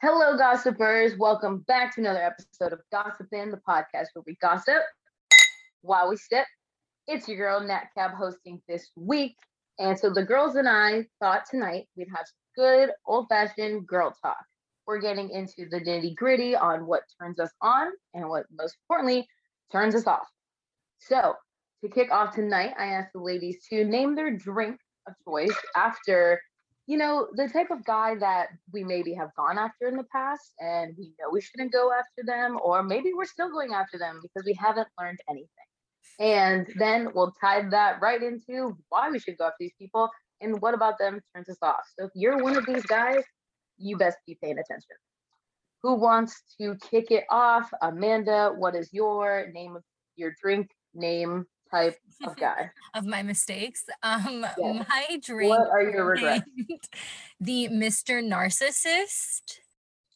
Hello, gossipers. Welcome back to another episode of Gossipin, the podcast where we gossip while we sip. It's your girl, Nat Cab, hosting this week. And so the girls and I thought tonight we'd have good old fashioned girl talk. We're getting into the nitty gritty on what turns us on and what, most importantly, turns us off. So, to kick off tonight, I asked the ladies to name their drink of choice after you know, the type of guy that we maybe have gone after in the past and we know we shouldn't go after them, or maybe we're still going after them because we haven't learned anything. And then we'll tie that right into why we should go after these people and what about them turns us off. So if you're one of these guys, you best be paying attention. Who wants to kick it off? Amanda, what is your name of your drink name type of guy. of my mistakes. Um, Yes. my drink. What are your regrets? the Mr. Narcissist.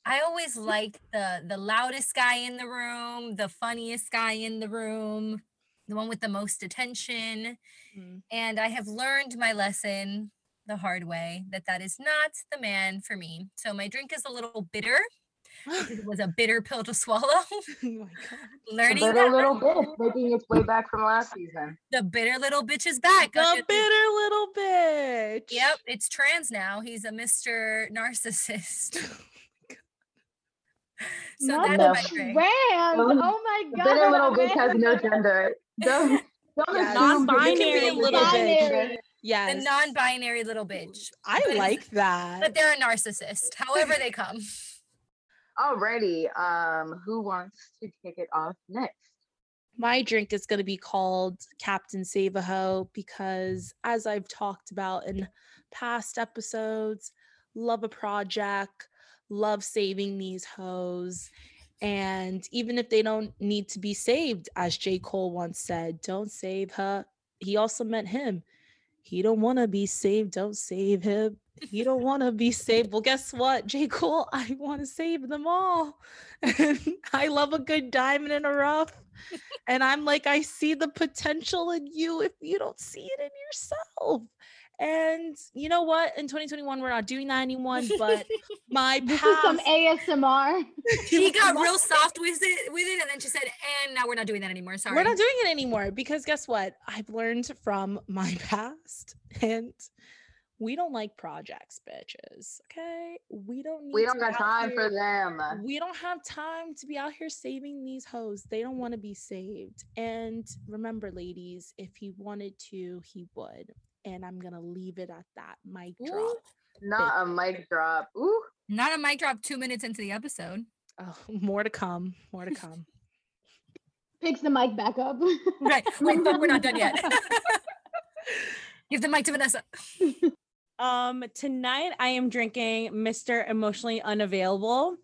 I always like the the loudest guy in the room, the funniest guy in the room, the one with the most attention. Mm. And I have learned my lesson the hard way that that is not the man for me. So my drink is a little bitter. Because It was a bitter pill to swallow. oh my god. The Learning bitter that little bitch making its way back from last season. the bitter little bitch is back. The under bitter little bitch. Yep, it's trans now. He's a Mr. Narcissist. so Not that's the my drink. Trans. Oh my The god. bitter little bitch has no gender. Don't, don't Yeah, assume that it can non-binary little bitch. bitch. Yes. The non-binary little bitch. I but like that. But they're a narcissist. However they come. Alrighty, um, who wants to kick it off next? My drink is going to be called Captain Save a Ho because, as I've talked about in past episodes, love a project, love saving these hoes. And even if they don't need to be saved, as J. Cole once said, don't save her. He also meant him. He don't want to be saved. Don't save him. He don't want to be saved. Well, guess what, J. Cole? I want to save them all. And I love a good diamond in a rough. And I'm like, I see the potential in you if you don't see it in yourself. And you know what? In 2021, we're not doing that anymore. But my This is some past, ASMR. She got real soft with it with it, and then she said, and now we're not doing that anymore. Sorry. we're not doing it anymore because guess what? I've learned from my past, and we don't like projects, bitches. Okay, we don't. Need We don't got time here- for them. we don't have time to be out here saving these hoes. They don't want to be saved. And remember, ladies, if he wanted to, he would. And I'm gonna leave it at that. Mic Ooh. drop. Not a mic drop. Ooh. Not a mic drop two minutes into the episode. Oh, more to come. More to come. Picks the mic back up. Right. Wait, fuck, we're not done yet. Give the mic to Vanessa. Um, tonight I am drinking Mr. Emotionally Unavailable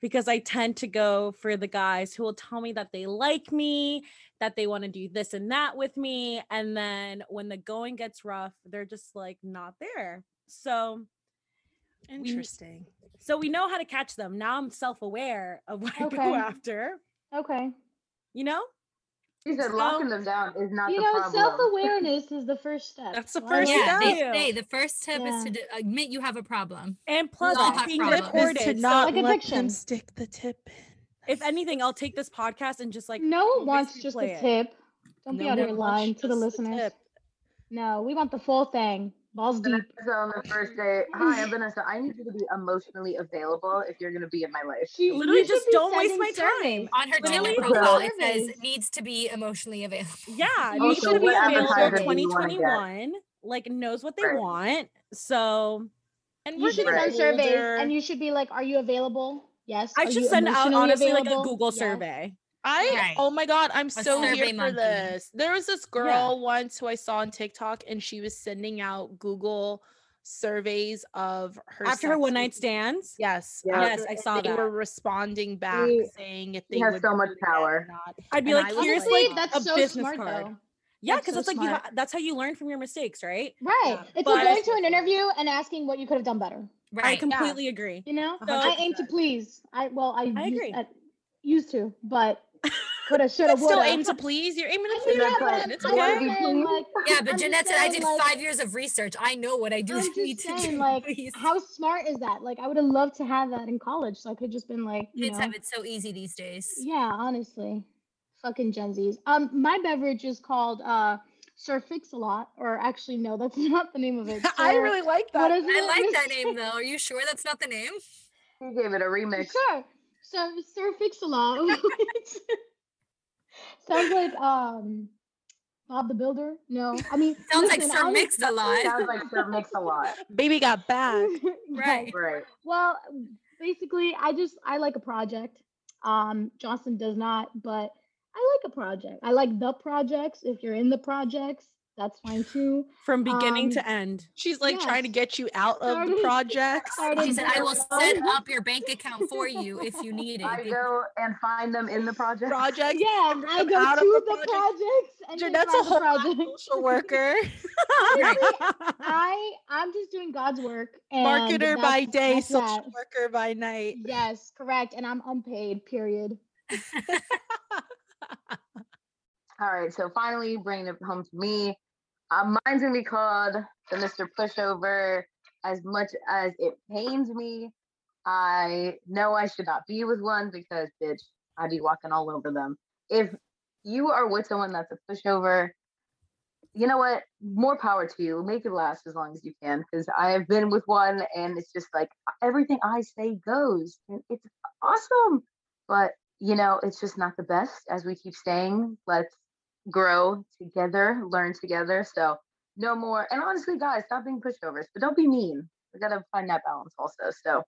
because I tend to go for the guys who will tell me that they like me, that they want to do this and that with me. And then when the going gets rough, they're just like not there. So Interesting. so we know how to catch them. Now I'm self-aware of what I Okay. go after, okay. you know? She said So- locking them down is not the same. You the know, problem. self awareness is the first step. That's the first not? Yeah, they step. say the first tip is to d- admit you have a problem. And plus all it's being problems. recorded. to so not Like let them addiction. stick the tip in. if anything, I'll take this podcast and just like No one wants basically just play a tip. Don't be No out here one wants lying to the just the listeners. No, we want the full thing. Balls deep. Vanessa on the first day. Hi, I'm Vanessa. I need you to be emotionally available if you're gonna be in my life. She, Literally you just don't waste my time. surveys. On her Really? Tinder profile, it says needs to be emotionally available. Yeah, it Oh, needs so to be available advertiser do you wanna get? 2021. Like knows what they Right. want. So And You we're should getting send surveys and you should be like, Are you available? Yes. I Are should send out emotionally honestly like a? Google Yes. survey. I Right. oh my god, I'm so survey here for monkey. this. There was this girl once who I saw on TikTok and she was sending out Google surveys of her After her one night stands. Yes. Yeah. Yes, I saw they that. were responding back She- saying if she they has would so much do it or power. I'd be And like, I was here's Honestly, like that's a so business smart card. though. Yeah, That's because so like you ha- that's how you learn from your mistakes, right? Right. Yeah, It's but- like going to an interview and asking what you could have done better. Right. I Right. completely agree. You know? A I hundred aim to please. I well, I, I used- agree. I used to, but Coulda, shoulda, But still woulda. aim to please. You're aiming to please. yeah, but it. It's I I'm wanna just be okay. saying, like, Yeah, I'm but Jeanette said I did like, five years of research. I know what I do I'm just need to do. like, please. how smart is that? Like, I would have loved to have that in college, so I could just been like, you Kids know, have it so easy these days. yeah, honestly, fucking Gen Zs. Um, my beverage is called uh Sir Fix a Lot, or actually, no, that's not the name of it. I really like what that. is I like that name though. Are you sure that's not the name? He gave it a remix. Sure. So Sir Fix a Lot. Which Sounds like um Bob the Builder. No, I mean Sounds like listen, Sir I was- Mix a lot. Sounds like Sir Mix a lot. Baby got back. Right. Right. Well, basically, I just I like a project. Um, Johnson does not, but I like a project. I like the projects. If you're in the projects, that's fine too. From beginning Um, to end. She's like trying to get you out of the Started- projects. She said, I will set up your bank account for you if you need it. I go and find them in the project. Projects. Yeah, I go out to the the project. projects and they Jeanette's a whole lot projects. social worker, I I'm just doing God's work. And marketer by day, social that. worker by night. Yes, correct. And I'm unpaid. Period. All right, so finally bringing it home to me. Uh, mine's gonna be called the Mr. Pushover. As much as it pains me, I know I should not be with one because, bitch, I'd be walking all over them. If you are with someone that's a pushover, you know what? More power to you. Make it last as long as you can. Because I have been with one, and it's just like everything I say goes. and It's awesome, but you know, it's just not the best. As we keep saying, let's grow together, learn together. So no more. And honestly, guys, stop being pushovers, but don't be mean. We gotta find that balance also. So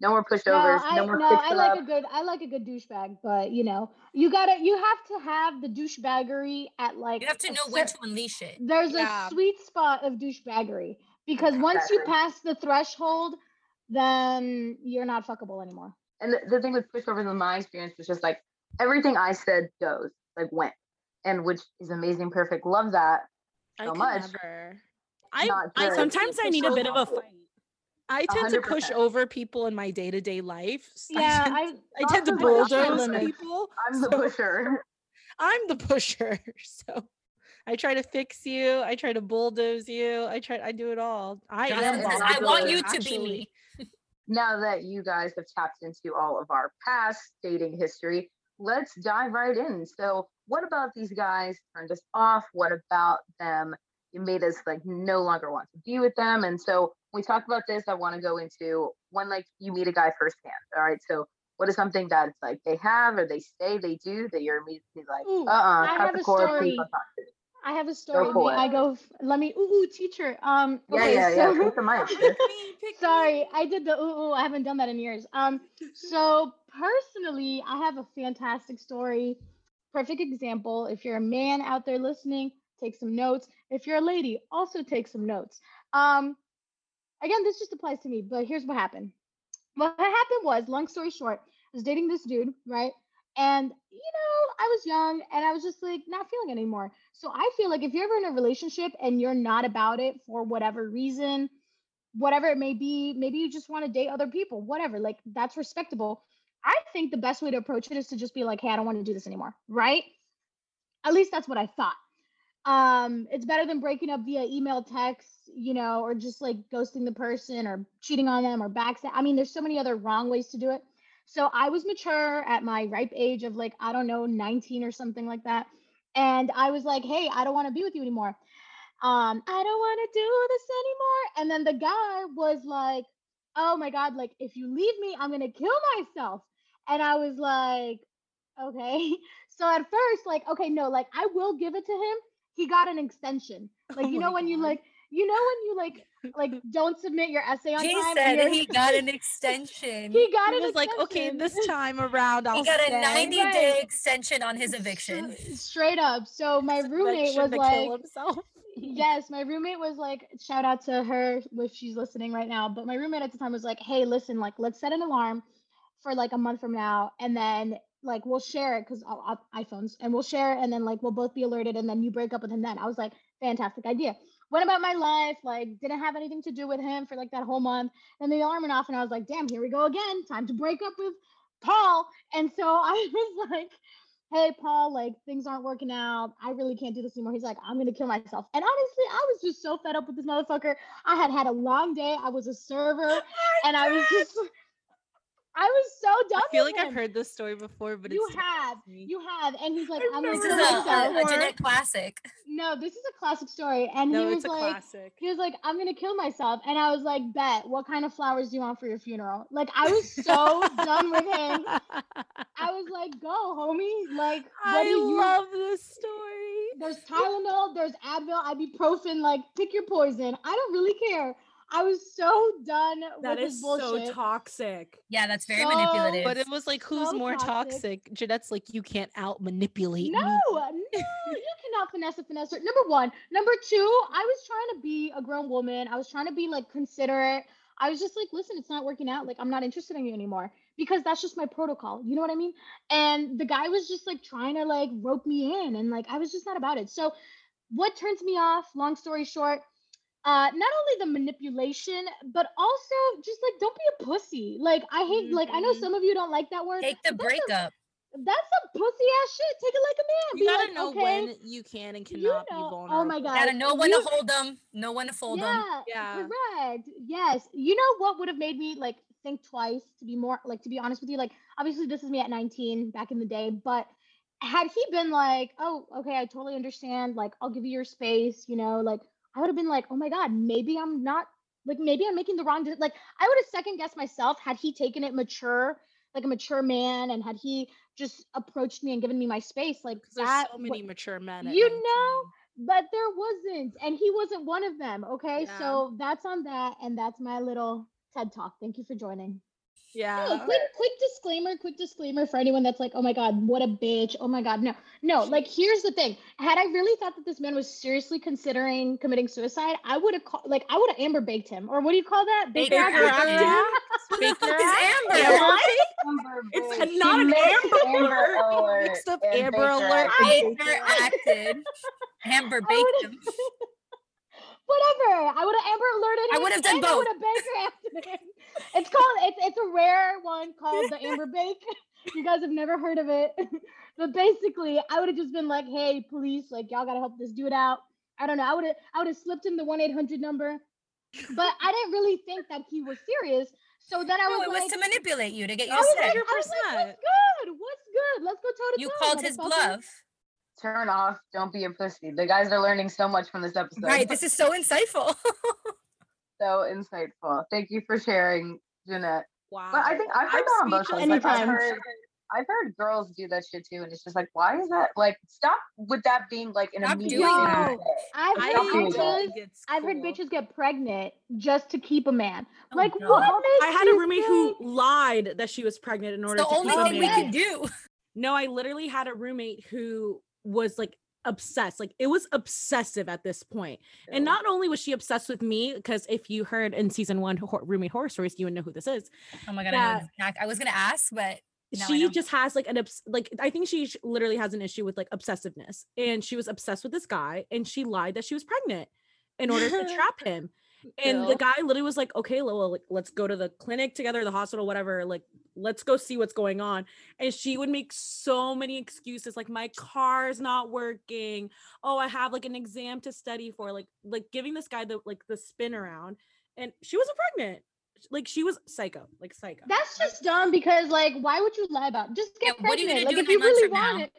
no more No, pushovers. I, No, more no, I like up. a good I like a good douchebag, but you know, you gotta you have to have the douchebaggery at like You have to a know when to unleash it. there's Yeah. a sweet spot of douchebaggery because once you pass the threshold, then you're not fuckable anymore. And the, the thing with pushovers in my experience was just like everything I said goes, like went. And which is amazing, perfect. Love that. So could much. never. I, I sometimes I need a bit of a fight. I tend to push over people in my day to day life. s- I Yeah, tend, I I tend to also like upper bulldoze people. I'm the so pusher. I'm the pusher. So I try to fix you. I try to bulldoze you. I try. I do it all. I Jonathan am. says, I want you to be me. now that you guys have tapped into all of our past dating history, let's dive right in. So, what about these guys turned us off? What about them? it made us like no longer want to be with them. And so, when we talk about this, I want to go into when like you meet a guy firsthand. All right. So, what is something that it's like they have or they say they do that you're immediately like, uh uh I have the a story. Please don't talk to me. I have a story. it. I go? Let me. Ooh, ooh, teacher. Um. Yeah, okay, yeah, yeah. so- Take the mic. sis. Sorry, I did the ooh, ooh. I haven't done that in years. Um, so personally, I have a fantastic story. Perfect example. If you're a man out there listening, take some notes. If you're a lady, also take some notes. Um, again, this just applies to me, but here's what happened. What happened was, long story short, I was dating this dude, right? And you know, I was young and I was just like not feeling anymore. So I feel like if you're ever in a relationship and you're not about it for whatever reason, whatever it may be, maybe you just want to date other people, whatever, like that's respectable. I think the best way to approach it is to just be like, hey, I don't want to do this anymore, right? At least that's what I thought. Um, it's better than breaking up via email, text, you know, or just like ghosting the person or cheating on them or backstab. I mean, there's so many other wrong ways to do it. So I was mature at my ripe age of like, I don't know, 19 or something like that. And I was like, hey, I don't want to be with you anymore. Um, I don't want to do this anymore. And then the guy was like, oh my God, like if you leave me, I'm gonna kill myself. And I was like, okay. So at first, like, okay, no, like I will give it to him. He got an extension. Like, Oh you know, when you like, you know, when you like, like don't submit your essay on He time. and said you're- he got an extension. he got He an was like, okay, this time around, I'll He got a 90 Right. day extension on his eviction. Straight up. So my Said roommate was shouldn't have killed like, yes, my roommate was like, shout out to her if she's listening right now. But my roommate at the time was like, hey, listen, like, let's set an alarm for like a month from now, and then like we'll share it because iPhones, and we'll share it, and then like we'll both be alerted, and then you break up with him. Then I was like, fantastic idea. Went about my life, like didn't have anything to do with him for like that whole month. And the alarm went off, and I was like, damn, here we go again. Time to break up with Paul. And so I was like, hey Paul, like things aren't working out. I really can't do this anymore. He's like, I'm gonna kill myself. And honestly, I was just so fed up with this motherfucker. I had had a long day. I was a server, and I was just, I was so done. I feel with like I've heard this story before, but You it's have, me. you have, and he's like, I've I'm gonna This is uh, a, a, a Jeanette classic. No, this is a classic story, and no, he it's was a like, classic. he was like, I'm gonna kill myself. And I was like, bet, what kind of flowers do you want for your funeral? Like, I was so done with him. I was like, go, homie. Like, what I do you love this story. There's Tylenol, there's Advil, ibuprofen, like pick your poison. I don't really care. I was so done That with is his so toxic. Yeah, that's very So- manipulative. But it was like, who's So more toxic. toxic? Jeanette's like, you can't out manipulate no, me. no, you cannot finesse a finesse. Number one. Number two, I was trying to be a grown woman. I was trying to be like considerate. I was just like, listen, it's not working out. Like, I'm not interested in you anymore because that's just my protocol. You know what I mean? And the guy was just like trying to like rope me in, and like I was just not about it. So, what turns me off? Long story short, uh, not only the manipulation, but also just like don't be a pussy. Like I hate. Like I know Mhm. some of you don't like that word. Take the but a- breakup. That's a pussy ass shit. Take it like a man. You Be gotta like, know okay, when you can and you cannot know- be oh my God. You Gotta know when you- to hold them, know when to fold them. yeah, Yeah. correct. Yes. You know what would have made me like think twice to be more like to be honest with you? Like obviously this is me at 19 back in the day, but had he been like, "Oh, okay, I totally understand. Like I'll give you your space," you know, like I would have been like, "Oh my god, maybe I'm not like maybe I'm making the wrong de-. like I would have second guessed myself had he taken it mature, like a mature man and had he just approached me and given me my space Like there's that so many mature men. You 19. know, but there wasn't and he wasn't one of them okay Yeah. so that's on that and that's my little ted talk thank you for joining Yeah. quick quick disclaimer quick disclaimer for anyone that's like oh my god what a bitch oh my god no no like here's the thing had i really thought that this man was seriously considering committing suicide i would have called like i would have amber baked him or what do you call that Baker Acted? acted. Who the fuck is Amber? Yeah, Amber It's Bridge. not She an Amber Amber Alert. Alert Mixed up and Amber Alert Acted. Baker acted. Amber I baked him. Whatever. I would have Amber alerted him. I would've done and I would have Baker after him. It's called. It's it's a rare one called the Amber Bake. You guys have never heard of it, but basically, I would have just been like, "Hey, police! Like, y'all gotta help this dude out." I don't know. I would have. I would have slipped him the one eight hundred number, but I didn't really think that he was serious. So then I No, was it like, was to manipulate you to get you I was like, I was like, "What's good? What's good? Let's go toe to toe." You called his bluff. Turn off. Don't be a pussy. The guys are learning so much from this episode. Right. This is so insightful. so insightful. Thank you for sharing, Jeanette. Wow. But I think I've heard I'm that on both sides. Like, I've heard, I've heard girls do that shit too, and it's just like, why is that? Like, stop with that being like an Stop immediate. doing thing to that. say. I've I heard doing bitches. think it's I've heard bitches get pregnant just to keep a man. Oh, like no. what I had a you roommate who lied that she was pregnant in It's order the to only keep a thing we man. could do. No, I literally had a roommate who was like obsessed. Like it was obsessive at this point. And not only was she obsessed with me, because if you heard in season one Ho- roommate horror stories, you would know who this is. Oh my god, I, Yeah. know I was gonna ask, but she just has like an obs- like I think she sh- literally has an issue with like obsessiveness, and she was obsessed with this guy, and she lied that she was pregnant in order to trap him. And the guy literally was like, "Okay, well, like, let's go to the clinic together, the hospital, whatever. Like, let's go see what's going on." And she would make so many excuses, like, "My car's not working. Oh, I have like an exam to study for." Like, like giving this guy the like the spin around, and she wasn't pregnant. Like, she was psycho, like psycho. That's just dumb because like why would you lie about? Just get Yeah, what are you pregnant. gonna like do if you really from want now? it.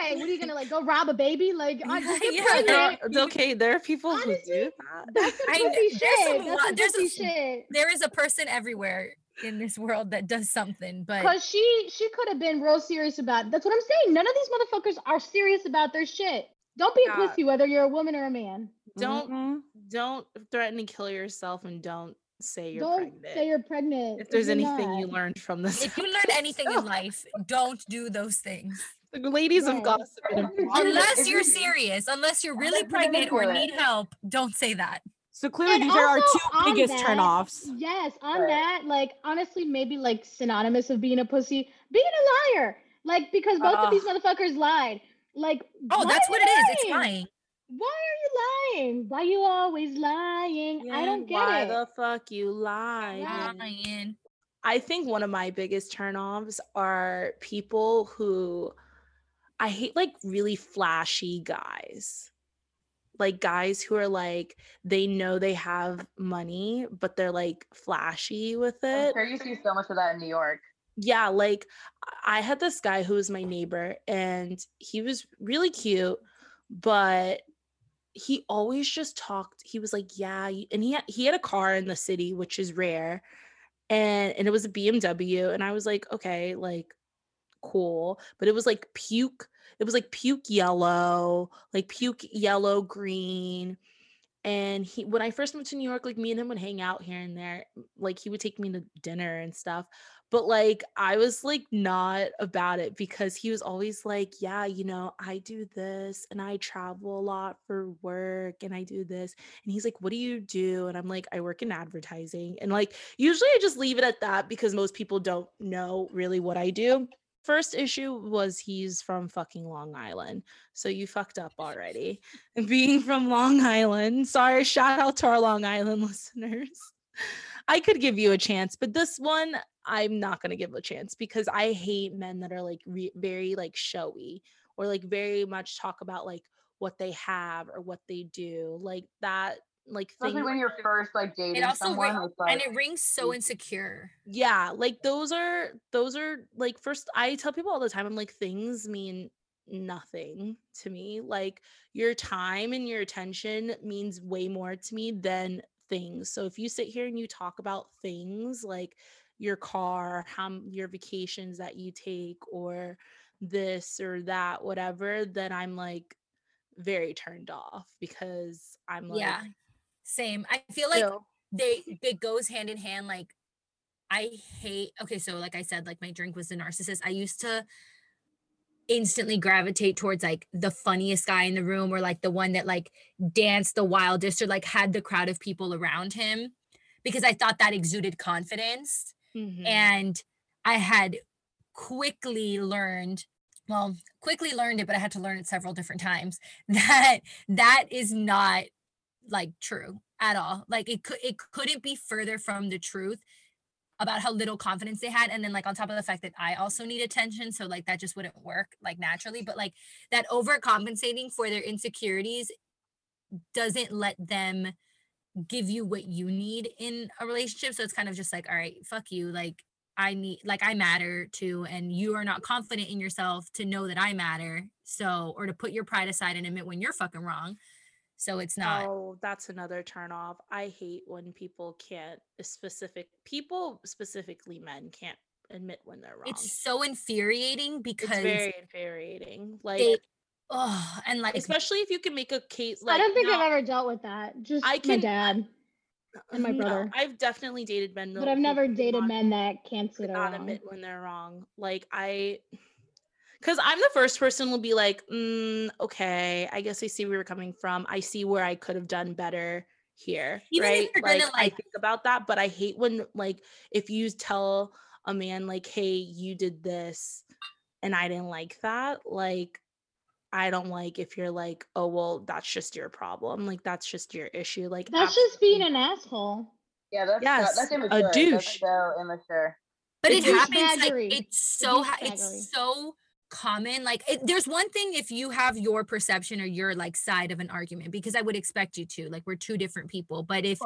Right. What are you gonna like go rob a baby? Like I just get Yeah. pregnant. It's okay. There are people who do that. That's some I kn- pussy there's some shit. lo- That's some there's a pussy shit. there is a person everywhere in this world that does something, but Cause she she could have been real serious about it. That's what I'm saying. None of these motherfuckers are serious about their shit. Don't be a Yeah. pussy whether you're a woman or a man. Don't Mhm. don't threaten to kill yourself and don't say you're Don't pregnant. say you're pregnant. if there's you're anything you learned from this, if you learn anything in life, don't do those things. The ladies Right. of gossip, and If you- Unless you're serious, unless you're really pregnant or need help, don't say that. So clearly, And these are our two biggest that- turnoffs. Yes, on Right. that, like honestly, maybe like synonymous of being a pussy, being a liar. Like because both of these motherfuckers lied. Like Oh, that's what you it is. It's lying? lying. Why are you lying? Why are you always lying? I don't get why it. Why the fuck you lied? I hate like really flashy guys. Like guys who are like they know they have money, but they're like flashy with it. I'm sure you see so much of that in New York. Yeah, like I had this guy who was my neighbor and he was really cute, but he always just talked. He was like, "Yeah," and he had, he had a car in the city, which is rare, and and it was a BMW, and I was like, "Okay, like cool," but it was like puke. It was like puke yellow, like puke yellow green. And he, when I first moved to New York, like me and him would hang out here and there. Like he would take me to dinner and stuff. But like I was like not about it because he was always like, yeah, you know, I do this and I travel a lot for work and I do this. And he's like, what do you do? And I'm like, I work in advertising. And like usually I just leave it at that because most people don't know really what I do. First issue was he's from fucking Long Island. So you fucked up already. And being from Long Island, sorry, shout out to our Long Island listeners. I could give you a chance, but this one I'm not going to give a chance because I hate men that are like re- very like showy or like very much talk about like what they have or what they do. Like that like thing Especially when you're first like dating also someone. ring- like, and it rings so insecure. yeah like those are those are like first i tell people all the time i'm like things mean nothing to me like your time and your attention means way more to me than things so if you sit here and you talk about things like your car how your vacations that you take or this or that whatever then i'm like very turned off because i'm like yeah. Same. I feel like they it goes hand in hand like i hate okay so like i said like my drink was the narcissist i used to instantly gravitate towards like the funniest guy in the room or like the one that like danced the wildest or like had the crowd of people around him because i thought that exuded confidence Mhm. and i had quickly learned well quickly learned it but i had to learn it several different times that that is not like true at all. Like it could it couldn't be further from the truth about how little confidence they had and then like on top of the fact that i also need attention so like that just wouldn't work like naturally but like that overcompensating for their insecurities doesn't let them give you what you need in a relationship so it's kind of just like all right fuck you like i need like i matter too and you are not confident in yourself to know that i matter so or to put your pride aside and admit when you're fucking wrong so it's not Oh, that's another turn off. I hate when people can't eh, specific people, specifically men, can't admit when they're wrong. it's so infuriating because It's because very infuriating. Like they oh and like especially if you can make a case like I don't think not- I've ever dealt with that. Just I my can- dad. and my no, brother. I've definitely dated men, But I've never dated not- men that can't say not wrong. admit when they're wrong. Like I because I'm the first person will be like, mm, okay, I guess I see where you're coming from. I see where I could have done better here. Even if right? you're gonna, like, I think about that, but I hate when like if you tell a man like, hey, you did this and I didn't like that, like I don't like if you're like, oh well, that's just your problem. Like that's just your issue. Like That's just being an asshole. yeah, that's Yes, so, that's a immature. That's douche. so immature. but it It's just happens like it's so ha- it's so common like it, there's one thing if you have your perception or your like side of an argument because i would expect you to like we're two different people but if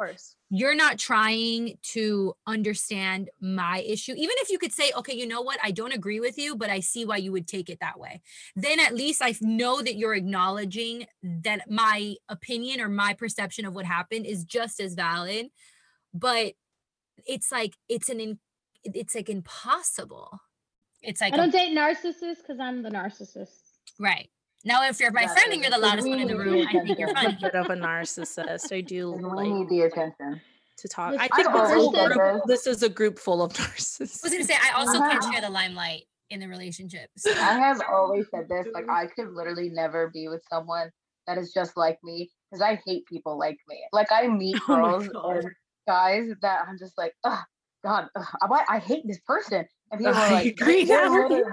you're not trying to understand my issue even if you could say okay you know what? I don't agree with you but i see why you would take it that way then at least i know that you're acknowledging that my opinion or my perception of what happened is just as valid but it's like it's an in, it's like impossible it's like I a- don't date narcissists because I'm the narcissist. right now if you're my Yeah, friend and you're the loudest one in the room i think you're attention. funny bit of a narcissist. I do And we like need the attention. to talk. This I think I've this, always whole this. this is a group full of narcissists. i was gonna say i also can't Uh-huh. share the limelight in the relationship so I have always said this. Like I could literally never be with someone that is just like me because I hate people like me. Like I meet Oh girls God. and guys that I'm just like, oh God, ugh, I, I hate this person. And people I like, agree. they're, literally,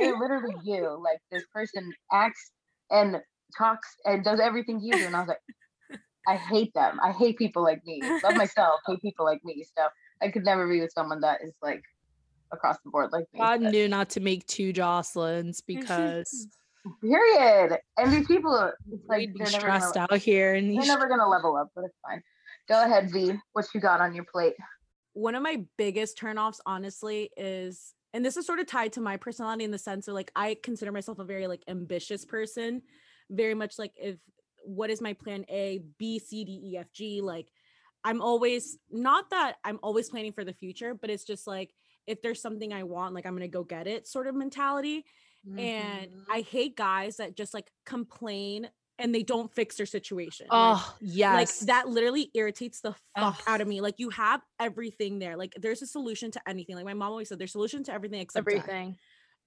they're, literally you. Like this person acts and talks and does everything you do. And I was like, I hate them. I hate people like me. Love myself, hate people like me. So I could never be with someone that is like across the board like me. God knew not to make two Jocelyn's because Period. And these people, it's like they're never, gonna, stressed out here and they're never gonna level up, but it's fine. Go ahead, V. What you got on your plate? One of my biggest turnoffs honestly is and this is sort of tied to my personality in the sense of like I consider myself a very like ambitious person very much like if what is my plan A B C D E F G like I'm always not that I'm always planning for the future but it's just like if there's something I want like I'm to go get it sort of mentality and Mhm. I hate guys that just like complain and they don't fix their situation like, oh yes like that literally irritates the fuck out of me. Like you have everything there. Like there's a solution to anything. Like my mom always said, there's solution to everything except everything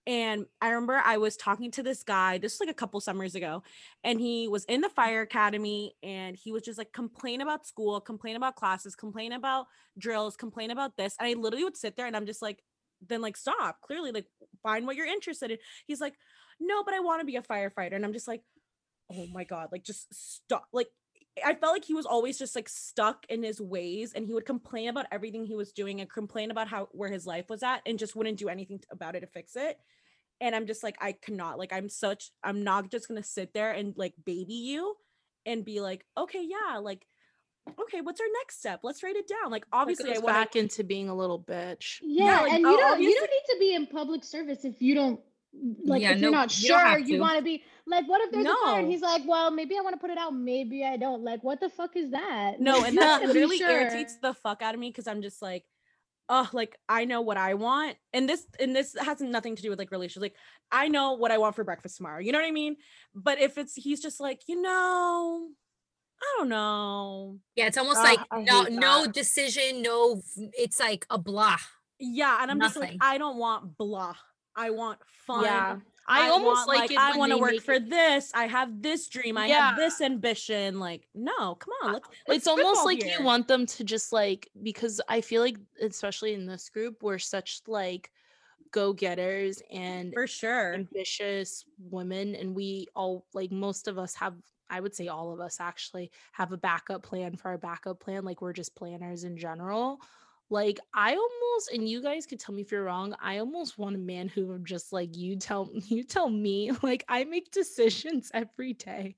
And I remember I was talking to this guy, this was like a couple summers ago, and he was in the fire academy and he was just like complain about school, complain about classes, complain about drills, complain about this. And I literally would sit there and I'm just like, then like stop. Clearly, like find what you're interested in. He's like, no, but I want to be a firefighter. And I'm just like, oh my God, like just stop. Like I felt like he was always just like stuck in his ways and he would complain about everything he was doing and complain about how where his life was at and just wouldn't do anything t- about it to fix it. And I'm just like, I cannot, like, I'm such, I'm not just gonna sit there and like baby you and be like, okay, yeah, like, okay, what's our next step? Let's write it down. Like, obviously, I goes want back into being a little bitch Yeah, like, and oh, you don't you don't need to be in public service if you don't like Yeah, if you're no, not you don't sure have you want to be like what if there's a fire and he's like, well, maybe I want to put it out, maybe I don't. Like, what the fuck is that? No, Like, and you that gotta literally sure. irritates the fuck out of me because I'm just like, oh, like I know what I want, and this and this has nothing to do with like relationships Like I know what I want for breakfast tomorrow. You know what I mean? But if it's he's just like, you know, I don't know. Yeah, it's almost like I no no decision, no it's like a blah. Yeah, and I'm just like, I don't want blah. I want fun. yeah i, almost want, like, it I want to work for it- this. I have this dream. I Yeah. have this ambition. Like, no, come on. Let's, let's it's almost like here. you want them to just like because i feel like especially in this group we're such like go-getters and for sure. ambitious women and we all like most of us have i would say all of us actually have a backup plan for our backup plan like we're just planners in general like i almost and you guys could tell me if you're wrong i almost want a man who just like you tell you tell me like i make decisions every day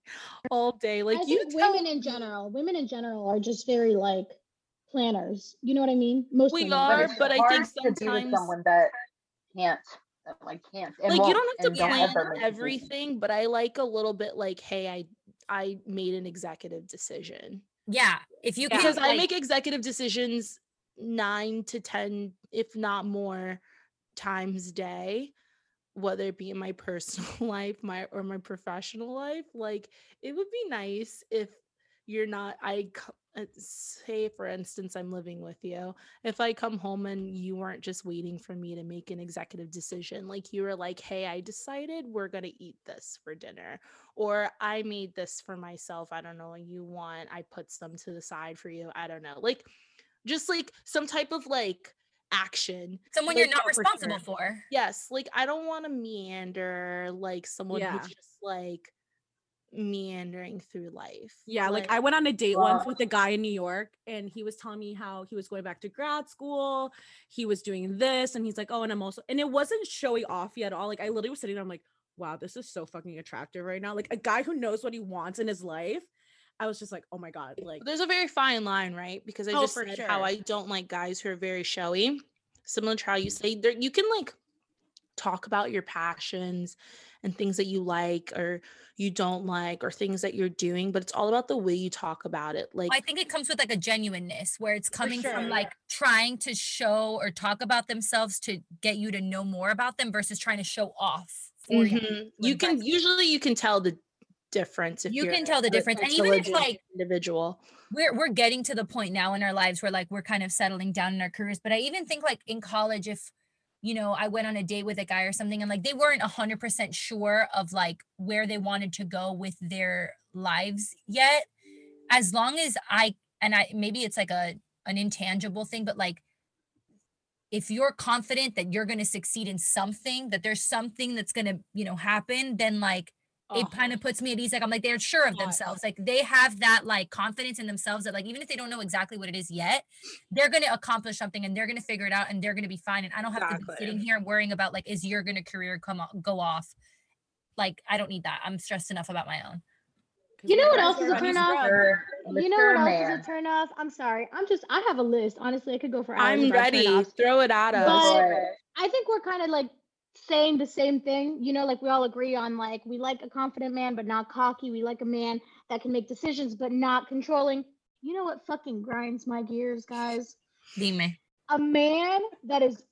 all day like I you tell women in general, women in general are just very like planners. You know what I mean? Most We women are, but I hard think to be with sometimes- someone that can't, that like can't, and like you don't have to plan ever make decisions. everything but i like a little bit like hey i i made an executive decision Yeah. If you can because i like, make executive decisions nine to ten if not more times day whether it be in my personal life my or my professional life like it would be nice if you're not i uh, say for instance i'm living with you if i come home and you weren't just waiting for me to make an executive decision like you were like hey i decided we're going to eat this for dinner or i made this for myself i don't know what you want i put some to the side for you i don't know like just like some type of like action someone like, you're not for responsible sure. for. yes like i don't want to meander like someone Yeah. who's just like meandering through life Yeah, like, I went on a date once with a guy in New York and he was telling me how he was going back to grad school. He was doing this and he's like, "Oh, and I'm also." And it wasn't showing off yet at all. Like I literally was sitting there I'm like, "Wow, this is so fucking attractive right now." Like a guy who knows what he wants in his life. I was just like, "Oh my god." Like there's a very fine line, right? Because I Oh, just said how. I don't like guys who are very showy. Similar to how you mm. say there, you can like talk about your passions and things that you like or you don't like or things that you're doing, but it's all about the way you talk about it. Like I think it comes with like a genuineness where it's coming sure. from like trying to show or talk about themselves to get you to know more about them versus trying to show off for you. Mm-hmm. Can usually you can tell the difference if You can tell the difference. And even if, like, individual we're we're getting to the point now in our lives where like we're kind of settling down in our careers but i even think like in college if you know i went on a date with a guy or something and like they weren't 100% sure of like where they wanted to go with their lives yet as long as i and i maybe it's like a an intangible thing but like if you're confident that you're going to succeed in something that there's something that's going to you know happen then like it uh-huh. Oh, kind of puts me at ease. Like I'm like they're sure of themselves. Like they have that like confidence in themselves that like even if they don't know exactly what it is yet, they're gonna accomplish something and they're gonna figure it out and they're gonna be fine. And I don't have to be sitting here worrying about like is your gonna career come o- go off like I don't need that. I'm stressed enough about my own. You know what else is a everybody's turn off? You know what else is a turn off? I'm sorry. I'm just I have a list. Honestly, I could go for hours. I'm ready. Throw it at us. But- I think we're kind of like saying the same thing. You know, like we all agree on like we like a confident man but not cocky. We like a man that can make decisions but not controlling. You know what fucking grinds my gears, guys? Dime. A man that is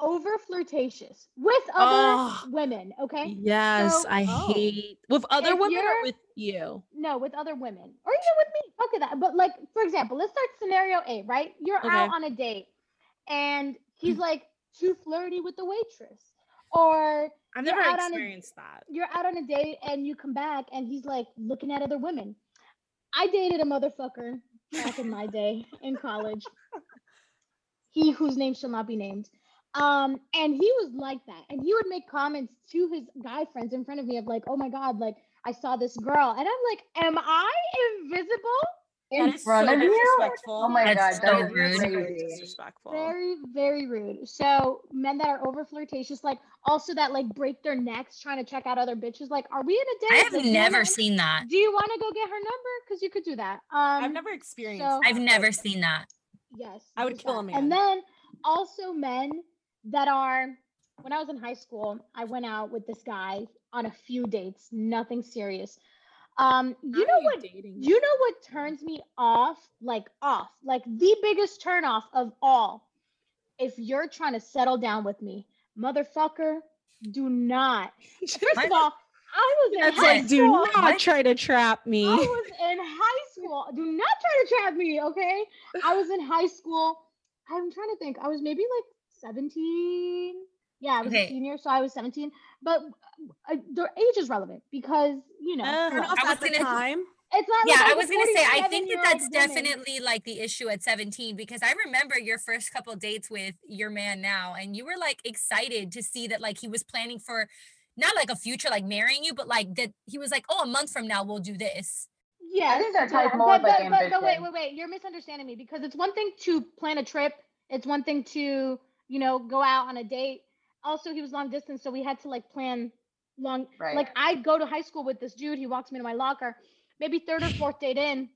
over flirtatious with other Oh. women, okay? Yes, So- I Oh. hate with other If women or with you. No, with other women or even with me. Okay, that. But like, for example, let's start scenario A. Right, you're Okay. out on a date, and he's like too flirty with the waitress, or I've You're never out on a- that. you're out on a date and you come back and he's like looking at other women. I dated a motherfucker back in my day in college. He whose name shall not be named. Um, and he was like that. And he would make comments to his guy friends in front of me of like, oh my God, like I saw this girl. And I'm like, am I invisible? In That is front so of you? disrespectful. Oh my That's god, so that is rude. crazy. Disrespectful. Very, very rude. So men that are over flirtatious, like also that like break their necks trying to check out other bitches. Like, are we in a date? I have Like, do you never wanna- seen that. Do you want to go get her number? Because you could do that. Um, I've never experienced. so- I've never seen that. Yes. I would there's kill a that. And then also men that are when I was in high school, I went out with this guy on a few dates, nothing serious. Um, you How know are what dating? you know what turns me off? Like off, like the biggest turn off of all. If you're trying to settle down with me, motherfucker, do not. First of all, I was in That's high like, do school. not What? try to trap me. I was in high school. Do not try to trap me, okay? I was in high school. I'm trying to think. I was maybe like 17. Yeah, I was a senior, so I was 17. But uh, the age is relevant because, you know, Uh, who knows? us I was at the gonna- time. it's not Yeah, like I was was gonna say I think that that's woman. definitely like the issue at 17 because I remember your first couple dates with your man now, and you were like excited to see that like he was planning for not like a future like marrying you, but like that he was like, oh, a month from now we'll do this. Yes, think that but- ties more but, with, like, but, but, but wait, wait, wait. You're misunderstanding me because it's one thing to plan a trip. It's one thing to, you know, go out on a date. Also, he was long distance, so we had to like plan long. Right. Like I'd go to high school with this dude. He walks me to my locker. Maybe third or fourth date in,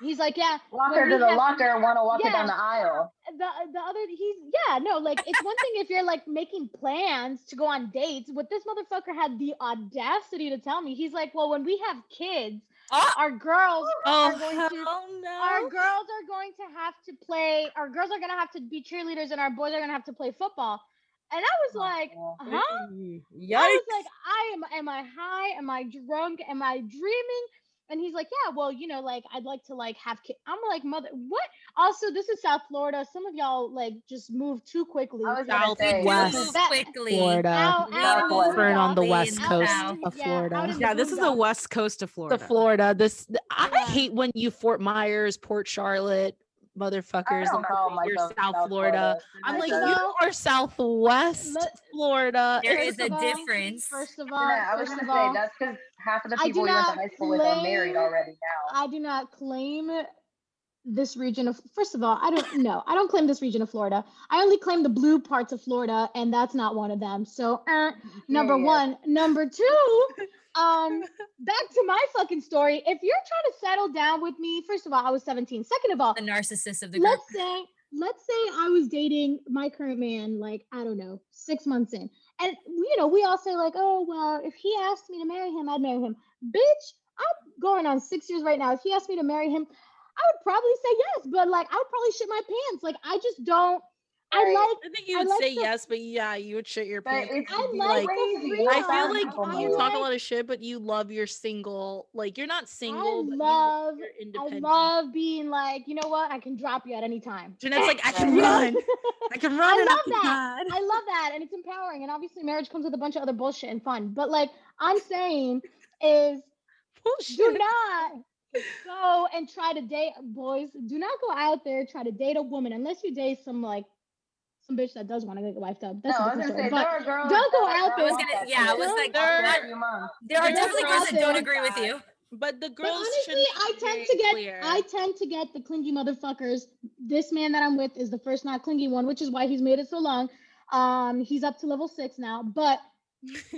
he's like, "Yeah, Walk her to the have- locker and want to walk her down the aisle. the the other he's yeah no like it's one thing if you're like making plans to go on dates but this motherfucker had the audacity to tell me he's like well when we have kids Oh, our girls Oh, are going hell to no. our girls are going to have to play our girls are going to have to be cheerleaders and our boys are going to have to play football and i was like huh Yikes. I was like, I am am I high? Am I drunk? Am I dreaming? And he's like, Yeah, well, you know, like I'd like to like have kids. I'm like, mother, what? Also, this is South Florida. Some of y'all like just move too quickly. I was South say, West. That- quickly. Florida. Out- out Southwest. in on the west coast South. of Florida. out in yeah, this is the west coast of Florida. The Florida. This I Yeah. hate when you Fort Myers, Port Charlotte, I motherfuckers. don't and call you're myself South Florida. I'm like, First you are Southwest let- Florida. There It's is a all- difference. First of all, Yeah, I was first gonna of say all, that's because half of the people we went to high school with are married already now. I do not claim this region of first of all, I don't know. I don't claim this region of Florida. I only claim the blue parts of Florida, and that's not one of them. So uh, number Yeah. one. Number two, um, back to my fucking story. If you're trying to settle down with me, first of all, I was 17. Second of all, The narcissist of the group. let's say let's say I was dating my current man, like I don't know, six months in, and you know we all say like, oh well, if he asked me to marry him, I'd marry him. Bitch, I'm going on six years right now. If he asked me to marry him, I would probably say yes, but like I would probably shit my pants. Like I just don't. I like. I think you would like say the- yes, but yeah, you would shit your pants. I You'd like crazy. I feel like I you talk a lot of shit, but you love your single. Like you're not single, but you love- you're I love being like, you know what? I can drop you at any time. Jeanette's like, I can run. I can run. I love that. hide." I love that. And it's empowering. And obviously, marriage comes with a bunch of other bullshit and fun. But like I'm saying is Bullshit. do not go and try to date boys. Do not go out there try to date a woman unless you date some like some bitch that does want to get wifed up. That's no, a I was different gonna story. say But there are girls. don't go out there- was gonna- yeah, I was like, a there- few. There are definitely go girls that don't agree with you. But the girls. But honestly, I tend to get clear. I tend to get the clingy motherfuckers. This man that I'm with is the first not clingy one, which is why he's made it so long. Um, he's up to level six now. But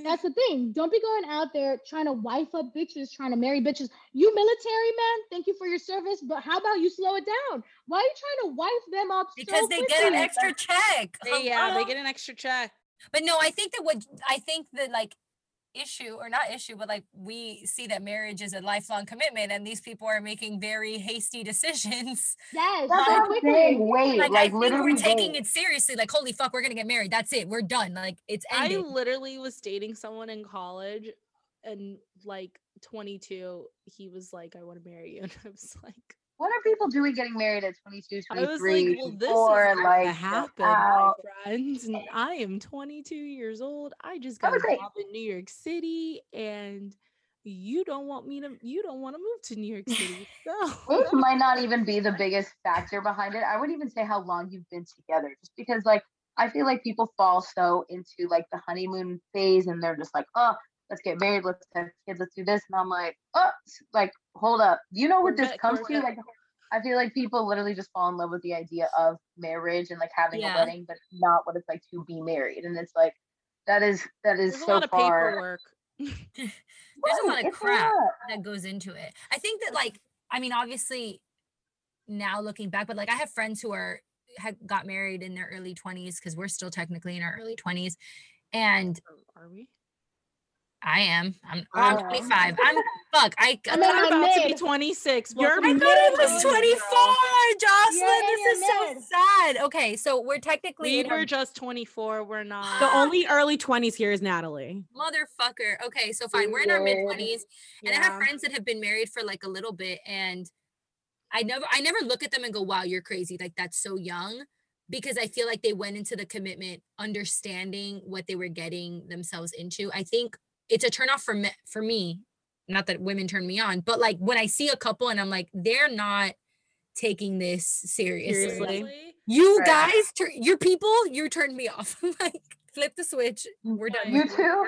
That's the thing. Don't be going out there trying to wife up bitches, trying to marry bitches. You military man, thank you for your service, but how about you slow it down? Why are you trying to wife them up? because so they get an extra check. They- yeah, they get an extra check. But no, I think that what I think that like issue or not issue, but like we see that marriage is a lifelong commitment and these people are making very hasty decisions. Yes, That's so what saying. Wait, Like, like, I literally we're taking wait. it seriously. Like, holy fuck, we're gonna get married. That's it. We're done. Like it's I literally was dating someone in college and like 22, he was like, I want to marry you. And I was like, What are people doing getting married at 22, I 23, like, well, this 24, is like, happen, out? my friends. And I am 22 years old. I just got a job in New York City, and you don't want me to. You don't want to move to New York City, so Age might not even be the biggest factor behind it. I wouldn't even say how long you've been together, just because like I feel like people fall so into like the honeymoon phase and they're just like, oh, let's get married, let's have kids, let's do this. And I'm like, oh, like, hold up. You know what this comes to? Like, I feel like people literally just fall in love with the idea of marriage and like having Yeah. a wedding, but not what it's like to be married. And it's like, that is, that is there's a so lot of far. paperwork. There's a lot of crap lot. that goes into it. I think that like I mean obviously now looking back, but like I have friends who are had got married in their early 20s because we're still technically in our early 20s. And oh, Are we? I am. I'm, I'm Oh. 25. I'm fuck. I, I I'm about my about to be 26. You're Welcome I to thought I was 24, Jocelyn. You're this your is so mid. sad. Okay, so we're technically We in our were just 24. We're not. The only early 20s here is Natalie. motherfucker. Okay, so fine. We're in our mid 20s, And I have friends that have been married for like a little bit and I never I never look at them and go, "Wow, you're crazy." Like that's so young because I feel like they went into the commitment understanding what they were getting themselves into. I think it's a turnoff for me, for me. Not that women turn me on, but like when I see a couple and I'm like, they're not taking this seriously. Seriously? You Right. guys, tur- your people, you turned me off. like flip the switch. We're done. You too?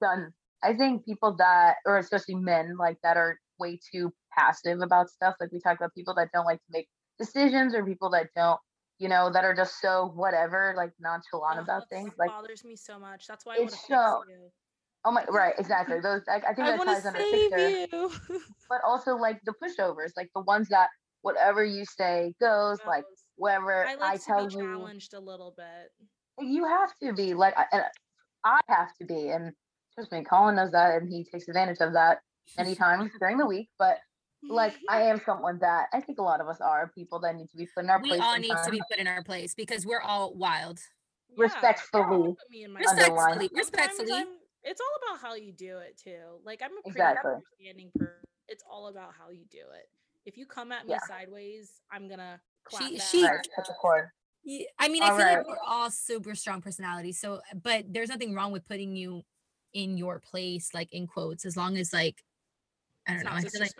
Done. I think people that, or especially men, like that are way too passive about stuff. Like we talk about people that don't like to make decisions or people that don't, you know, that are just so whatever, like nonchalant Ugh, about things. Like, bothers me so much. That's why I It's to so- fix you. Oh my, right, exactly. Those, I, I think I that want ties to under save fixer, you. but also like the pushovers, like the ones that whatever you say goes, like Gross. wherever I I, like to tell be you, challenged a little bit. you have to be like, I- and I have to be. And trust me, Colin knows that, and he takes advantage of that anytime during the week. But like, I am someone that I think a lot of us are people that need to be put in our we place. all need to be put in our place because we're all wild. Yeah, respectfully don't put me in my place. underline. Respectfully, respectfully. I'm- it's all about how you do it too. Like I'm a pretty Exactly. understanding person. It's all about how you do it. If you come at me Yeah. sideways, I'm gonna clap She- back. she- Right, cut the cord. Yeah, I mean, I feel right. like we're all super strong personalities. So, but there's nothing wrong with putting you in your place, like in quotes, as long as like I don't know. not I feel like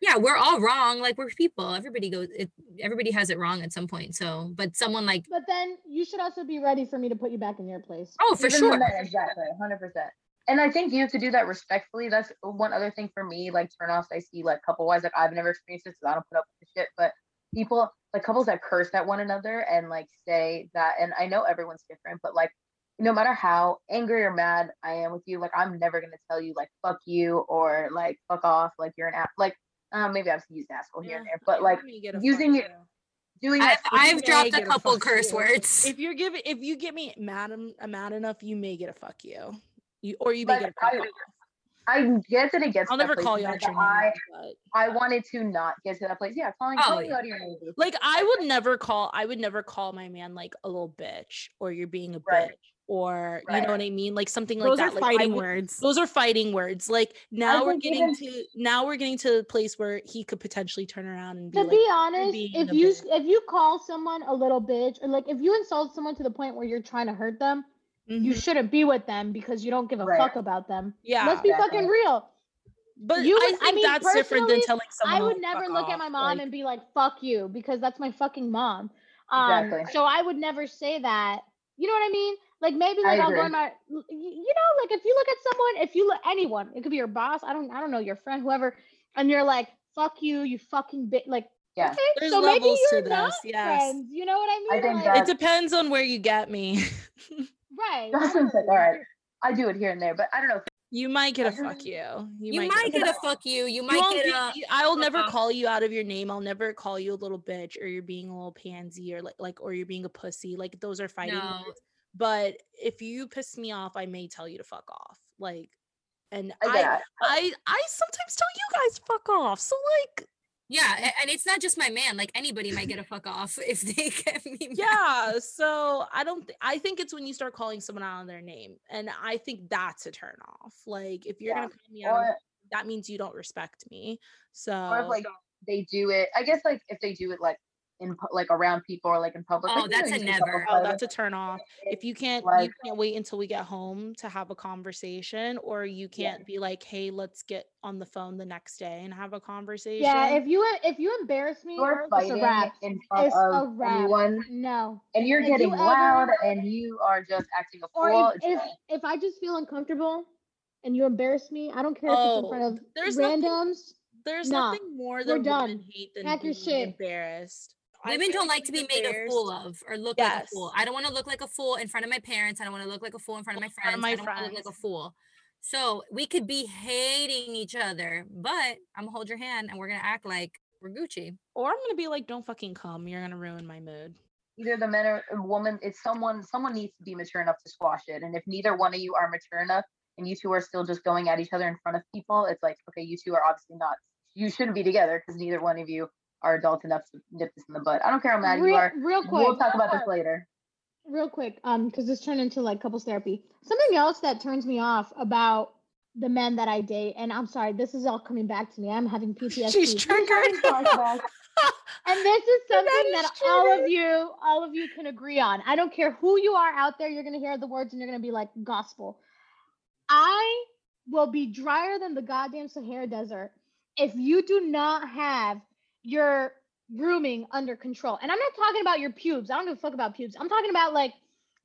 yeah, we're all wrong. Like we're people. Everybody goes. It, everybody has it wrong at some point. So, but someone like But then you should also be ready for me to put you back in your place. oh, for Even sure. men, exactly, hundred percent. And I think you have to do that respectfully. That's one other thing for me, like turnoffs I see like couple wise. Like I've never experienced this because I don't put up with the shit, but people like couples that curse at one another and like say that and I know everyone's different, but like no matter how angry or mad I am with you, like I'm never gonna tell you like fuck you or like fuck off, like you're an ass like um maybe I've used an asshole here and there, but like want me to get a fuck using it- you. doing I've, that I've dropped a get a couple curse you. words. If you're giving, if you get me mad, en- uh, mad enough, you may get a fuck you. You or you may Like, get a fuck I- off. I get that it gets I'll to never place call and you that out your I. But I wanted to not get to that place. Yeah, calling, Oh, calling you yeah. out of your name. like I would never call I would never call my man like a little bitch or you're being a Right. bitch or you know what I mean? Like something like Those that. Those are Like, fighting would- words. Those are fighting words. Like now we're getting even- to now we're getting to the place where he could potentially turn around and be To like, be honest, if you bitch. if you call someone a little bitch or like if you insult someone to the point where you're trying to hurt them, you "Mhm, shouldn't be with them because you don't give a Right. fuck about them. yeah. Let's be Exactly. fucking real. but you I would- I think mean, that's different than telling someone. I would never look at my mom like- and be like, fuck you, because that's my fucking mom. Um, Exactly. so I would never say that. You know what I mean? Like maybe like I'll go agree. in my you know, like if you look at someone, if you look anyone, it could be your boss, I don't I don't know, your friend, whoever, and you're like, fuck you, you fucking bit like Yeah. okay, There's so maybe levels to you're not this, yes. friends. You know what I mean? I Like, that- It depends on where you get me. right. Jocelyn's like, all right. I do it here and there, but I don't know. You might get a fuck you. You, might get a fuck you. You You might won't get be- a. you- I will never call you out of your name. I'll never call you a little bitch or you're being a little pansy or like like or you're being a pussy. Like those are fighting No. words. But if you piss me off, I may tell you to fuck off. Like and I I. I I sometimes tell you guys fuck off. So like Yeah, and it's not just my man. Like anybody might get a fuck off if they get me. mad. yeah, so I don't th- I think it's when you start calling someone out on their name. And I think that's a turn off. Like if you're Yeah. gonna call me out, Or, that means you don't respect me. So or if like they do it, I guess like if they do it like in like around people or like in public. Oh, like, you know, that's a you see couple never. Oh, that's a turn off. If you can't, you can't wait until we get home to have a conversation, or you can't be like, "Hey, let's get on the phone the next day and have a conversation." Yeah, if you if you embarrass me, you're it's a wrap. in front It's a of wrap. anyone No. and you're If you getting ever- loud and you are just acting a Or fool. if, if if I just feel uncomfortable and you embarrass me, I don't care if it's in Oh, front of there's nothing- randoms. there's nah, nothing more we're than women done. hate than Pack your being shit. embarrassed. I Women don't like to be made a fool of or look like a fool. I don't want to look like a fool in front of my parents. I don't want to look like a fool in front of my in front friends. of my I don't want to look like a fool. So we could be hating each other, but I'm gonna hold your hand and we're gonna act like we're Gucci. Or I'm gonna be like, "Don't fucking come. You're gonna ruin my mood." either the men or uh, woman, it's someone someone needs to be mature enough to squash it. And if neither one of you are mature enough and you two are still just going at each other in front of people, it's like, okay, you two are obviously not you shouldn't be together because neither one of you are adult enough to nip this in the butt. I don't care how mad real, you are. real quick. We'll talk about this later. Real quick, um, because this turned into like couples therapy. Something else that turns me off about the men that I date, and I'm sorry, this is all coming back to me. I'm having PTSD. She's triggered. and this is something is that all of you all of you can agree on i don't care who you are out there you're going to hear the words and you're going to be like gospel i will be drier than the goddamn sahara desert if you do not have your grooming under control and i'm not talking about your pubes i don't give a fuck about pubes i'm talking about like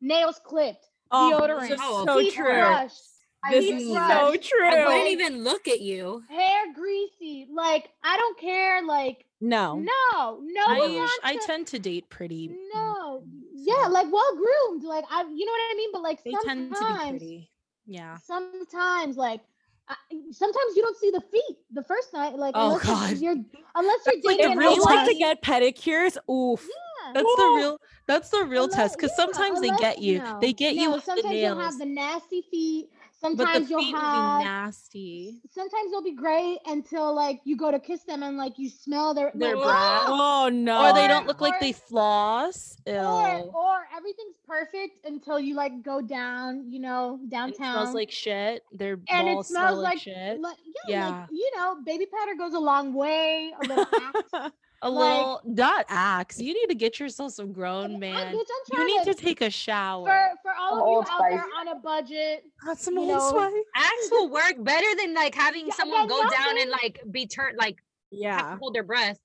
nails clipped Oh, deodorant this is so teeth true. brushed This teeth is so true. I true. wouldn't even look at you. hair greasy like i don't care like No. no no I, one I to- tend to date pretty. no, yeah, like well groomed. Like I, you know what I mean. But like they tend to be pretty. Yeah. sometimes like, I, sometimes you don't see the feet the first night. Like Oh, unless God. you're unless you're That's like dating real If like to get pedicures, oof. Yeah. That's the real. That's the real Unless- test. Because yeah, sometimes they get you. no, They get you no, with the sometimes you'll nails. have the nasty feet. But the Sometimes you'll will have. be nasty. Sometimes they'll be great until like you go to kiss them and like you smell their Their like, breath. Oh no. Or they don't look like they floss. Ew. Or, or everything's perfect until you like go down, you know, downtown. It smells like shit. Their and it balls smells smell like, like, shit. like yeah, Yeah. like you know, baby powder goes a long way. A little axe. A like- little not axe. You need to get yourself some grown man. You need to to take a shower. for for all Some of you Old out there on a budget. Got some old know, spice. Axe will work better than like having Yeah, someone then go down and like be turned like have yeah. to hold their breath.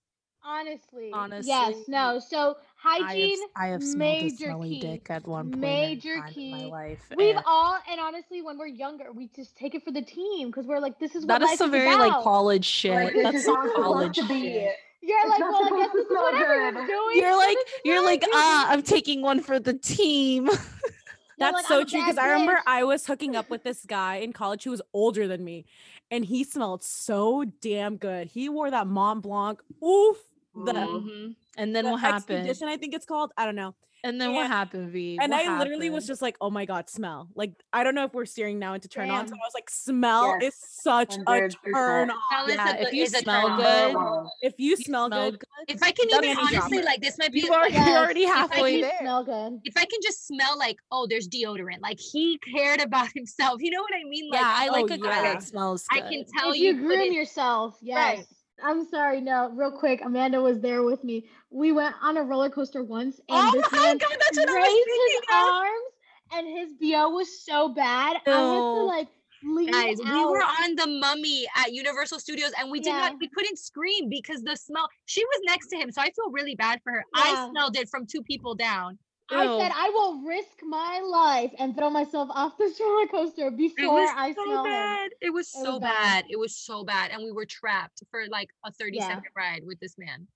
Honestly, Honestly, yes, no. So hygiene, I have smelled a major smelly key. dick at one point Major in time my key. life. we've and all, and honestly, when we're younger, we just take it for the team because we're like, this is what that is some is very like college shit. Like, That's some how it's supposed college shit. You're like, well, I guess to this is smell what everyone's doing. You're like this you're like ah, I'm taking one for the team. That's like, "I'm so true because bad I remember. I was hooking up with this guy in college who was older than me, and he smelled so damn good. He wore that Mont Blanc. Oof. The, Mhm. And then the what happened? Expedition, I think it's called. I don't know. And then what happened, V? And What I literally was just like, oh my God, smell. Like, I don't know if we're steering now into turn on. So I was like, smell Yes, is such a 100%. turn on. Smell Yeah, a if you smell good, If you You smell, good, If I can even honestly dropper. like this might be you are like, you're Yes, already if I halfway you there. smell good. if I can just smell like, oh, there's deodorant. Like he cared about himself. You know what I mean? Like yeah, I oh, like oh, a guy yeah. that smells good. I can tell if you, you groom yourself, yes. Right. I'm sorry, no, real quick. Amanda was there with me. We went on a roller coaster once, and Oh this my man God, that's what I was raised his thinking of. arms, and his bo was so bad. I had to like lean Guys, we were on the mummy at Universal Studios and we did Yeah. not we couldn't scream because the smell she was next to him. So I feel really bad for her. Yeah. I smelled it from two people down. I Ew. said I will risk my life and throw myself off this roller coaster It before was I so smell him. bad. It was It so was bad. bad. It was so bad. And we were trapped for like a 30 Yeah. second ride with this man.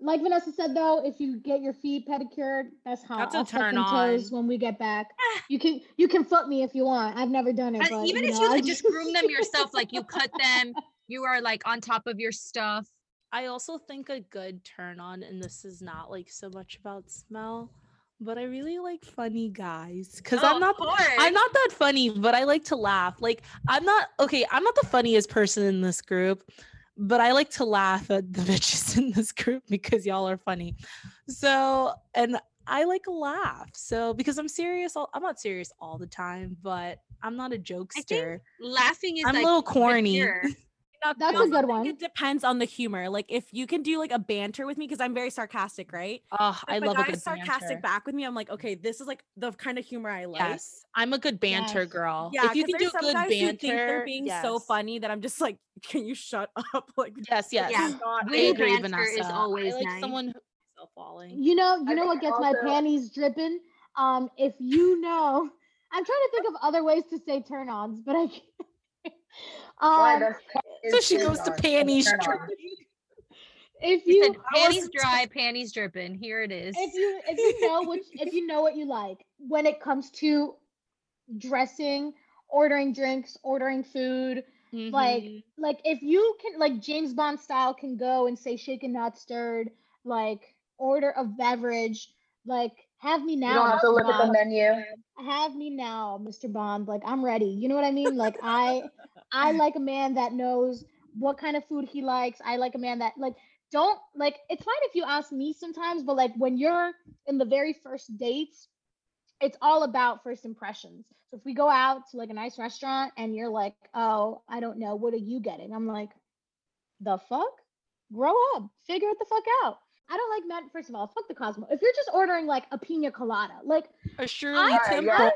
Like Vanessa said though, if you get your feet pedicured, that's hot. That's a I'll suck turn them toes on. when we get back. You can you can foot me if you want. I've never done it, And but even you if know, you I like just groom them yourself, like you cut them, you are like on top of your stuff. I also think a good turn on, and this is not like so much about smell, but I really like funny guys because Oh, I'm not. I'm not that funny, but I like to laugh. Like I'm not okay. I'm not the funniest person in this group, but I like to laugh at the bitches in this group because y'all are funny. So and I like a laugh. So because I'm serious, all, I'm not serious all the time, but I'm not a jokester. laughing is I'm like a little corny. cure. That's I a also good one. It depends on the humor. Like if you can do like a banter with me, because I'm very sarcastic, right? Oh, I If love a guy's good sarcastic banter. back with me. I'm like, okay, this is like the kind of humor I like. Yes, I'm a good banter Yes. girl. Yeah, if you 'cause can do there's some good guys who think they're being so funny that I'm just like, can you shut up? Like, Yes, yes. Yeah, I agree, banter is Vanessa. always I like nice. someone who's self falling. You know, you I know what think gets my panties dripping? Um, if you know, I'm trying to think of other ways to say turn ons, but I can't. Um, that's So she goes to panties. dripping. if You you said panties dry, panties dripping. Here it is. if you if you know what if you know what you like when it comes to dressing, ordering drinks, ordering food, Like, Mhm. like if you can like James Bond style can go and say shaken not stirred, like order a beverage, like have me now. You don't have to Mr. look at the menu. Have me now, Mr. Bond. Like I'm ready. You know what I mean? Like I I like a man that knows what kind of food he likes. I like a man that like don't like it's fine if you ask me sometimes, but like when you're in the very first dates, it's all about first impressions. So if we go out to like a nice restaurant and you're like, "Oh, I don't know, what are you getting?" I'm like, "The fuck? Grow up. Figure it the fuck out." I don't like men. First of all, fuck the Cosmo. If you're just ordering like a pina colada, like A Shirley I- Temple.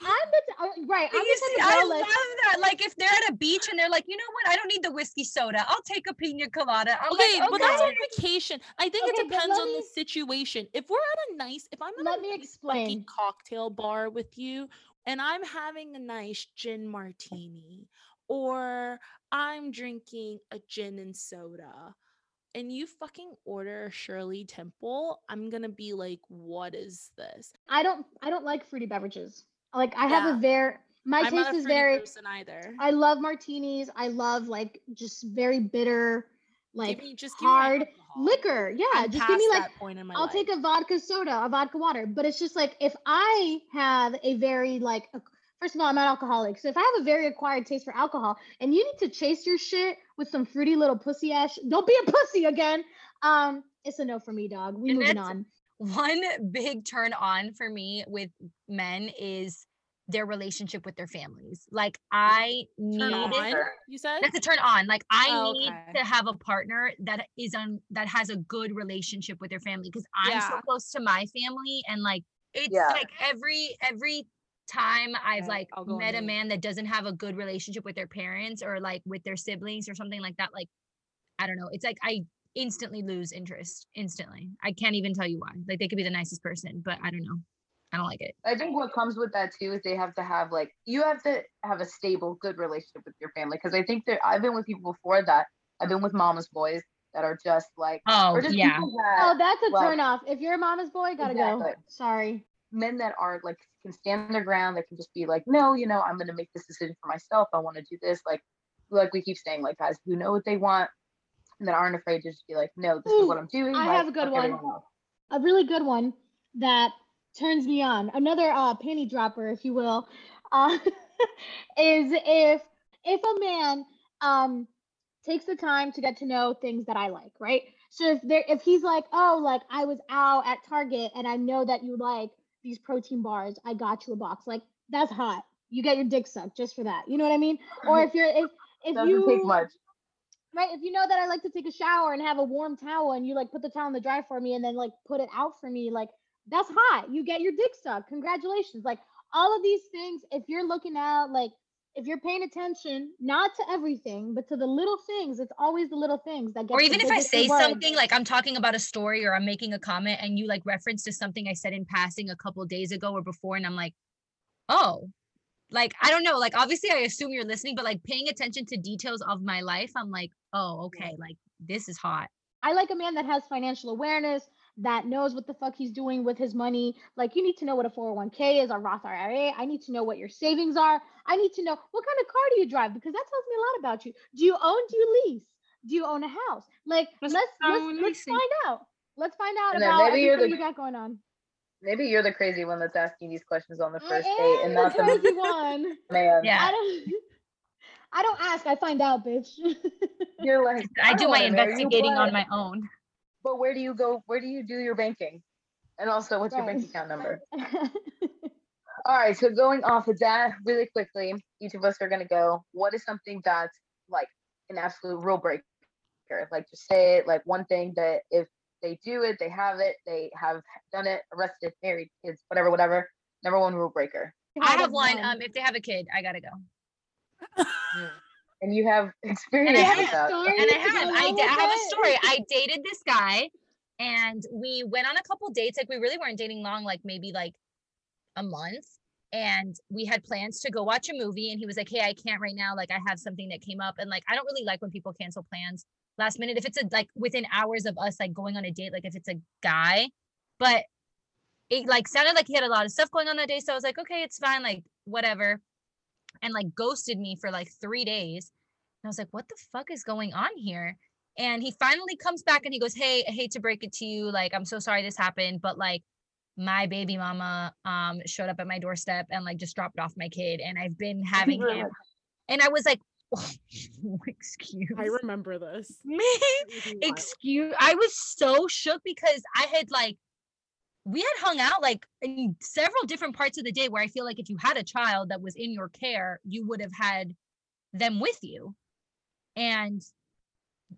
I'm the t- uh, right. I'm You the see, I love like that. Like if they're at a beach and they're like, you know what? I don't need the whiskey soda. I'll take a pina colada. I'm Okay, like, but that's on vacation. I think Okay, it depends on me- the situation. If we're at a nice, if I'm at Let a me nice fucking explain. cocktail bar with you, and I'm having a nice gin martini, or I'm drinking a gin and soda, and you fucking order a Shirley Temple, I'm gonna be like, what is this? I don't I don't like fruity beverages. Like I have Yeah. a very my I'm taste is very person either. I love martinis. I love like just very bitter like me just hard liquor. Yeah, I'm just give me like point in my I'll life. take a vodka soda, a vodka water. But it's just like if I have a very like first of all, I'm not alcoholic. So if I have a very acquired taste for alcohol and you need to chase your shit with some fruity little pussy ash, don't be a pussy again. Um, it's a no for me, dog. We And moving on. One big turn on for me with men is their relationship with their families. Like I Turn need on, you said? that's a turn on. Like I Oh, need okay. to have a partner that is on that has a good relationship with their family because I'm so close to my family and like it's Yeah. like every every time I've Okay, like I'll go on met a man that doesn't have a good relationship with their parents or like with their siblings or something like that, like I don't know. It's like I instantly lose interest instantly. I can't even tell you why. Like they could be the nicest person, but I don't know. I don't like it. I think what comes with that too is they have to have like you have to have a stable, good relationship with your family. Because I think that I've been with people before that. I've been with mama's boys that are just like Oh just yeah. people Oh, that's a like- turn off. If you're a mama's boy, gotta go. Sorry. men that aren't like can stand their ground that can just be like no you know i'm going to make this decision for myself i want to do this like like we keep saying like guys who know what they want and that aren't afraid to just be like no this is what i'm doing I like, have a good one. a really good one that turns me on. Another uh, panty dropper, if you will, uh, is if if a man um takes the time to get to know things that I like, right? So if there if he's like, oh, like I was out at Target and I know that you like these protein bars, I got you a box. Like that's hot. You get your dick sucked just for that. You know what I mean? Or if you're if if doesn't you take much right if you know that i like to take a shower and have a warm towel and you like put the towel in the dryer for me and then like put it out for me like that's hot. You get your dick sucked. Congratulations. Like all of these things if you're looking out like if you're paying attention not to everything but to the little things it's always the little things that get Or even if I say something like I'm talking about a story or I'm making a comment and you like reference to something I said in passing a couple days ago or before, and I'm like, oh, like I don't know. Like obviously I assume you're listening, but like paying attention to details of my life, I'm like, oh, okay, like this is hot. I like a man that has financial awareness, that knows what the fuck he's doing with his money. Like you need to know what a 401k is, a Roth IRA. I need to know what your savings are. I need to know what kind of car do you drive because that tells me a lot about you. Do you own? Do you lease? Do you own a house? Like let's Let's let's, let's, let me see. find out. Let's find out about maybe you're everything the- you got going on. Maybe you're the crazy one that's asking these questions on the I first date and am not the the crazy one. man. Yeah. I don't. I don't ask. I find out, bitch. You're like, I do don't my wanna you, investigating on my own. But where do you go? Where do you do your banking? And also, what's your bank account number? All right. So going off of that really quickly, each of us are gonna go. What is something that's like an absolute rule breaker? Like just say it. Like one thing that if they do it, they have it, they have done it, arrested, married, kids, whatever, whatever. Number one rule breaker. I Out have of one. Um, if they have a kid, I gotta go. And you have experience have with a that. And I have, I, along d- I with have a story. I dated this guy, and we went on a couple dates. Like we really weren't dating long, like maybe like a month. And we had plans to go watch a movie, and he was like, "Hey, I can't right now. Like I have something that came up, and like I don't really like when people cancel plans last minute. If it's a like within hours of us like going on a date, like if it's a guy, but it like sounded like he had a lot of stuff going on that day. So I was like, okay, it's fine, like whatever. And like ghosted me for like three days. And I was like, what the fuck is going on here? And he finally comes back and he goes, Hey, I hate to break it to you. Like, I'm so sorry this happened, but like my baby mama um showed up at my doorstep and like just dropped off my kid. And I've been having him. And I was like, excuse I remember this. me. Excuse I was so shook because I had like we had hung out like in several different parts of the day where I feel like if you had a child that was in your care, you would have had them with you. And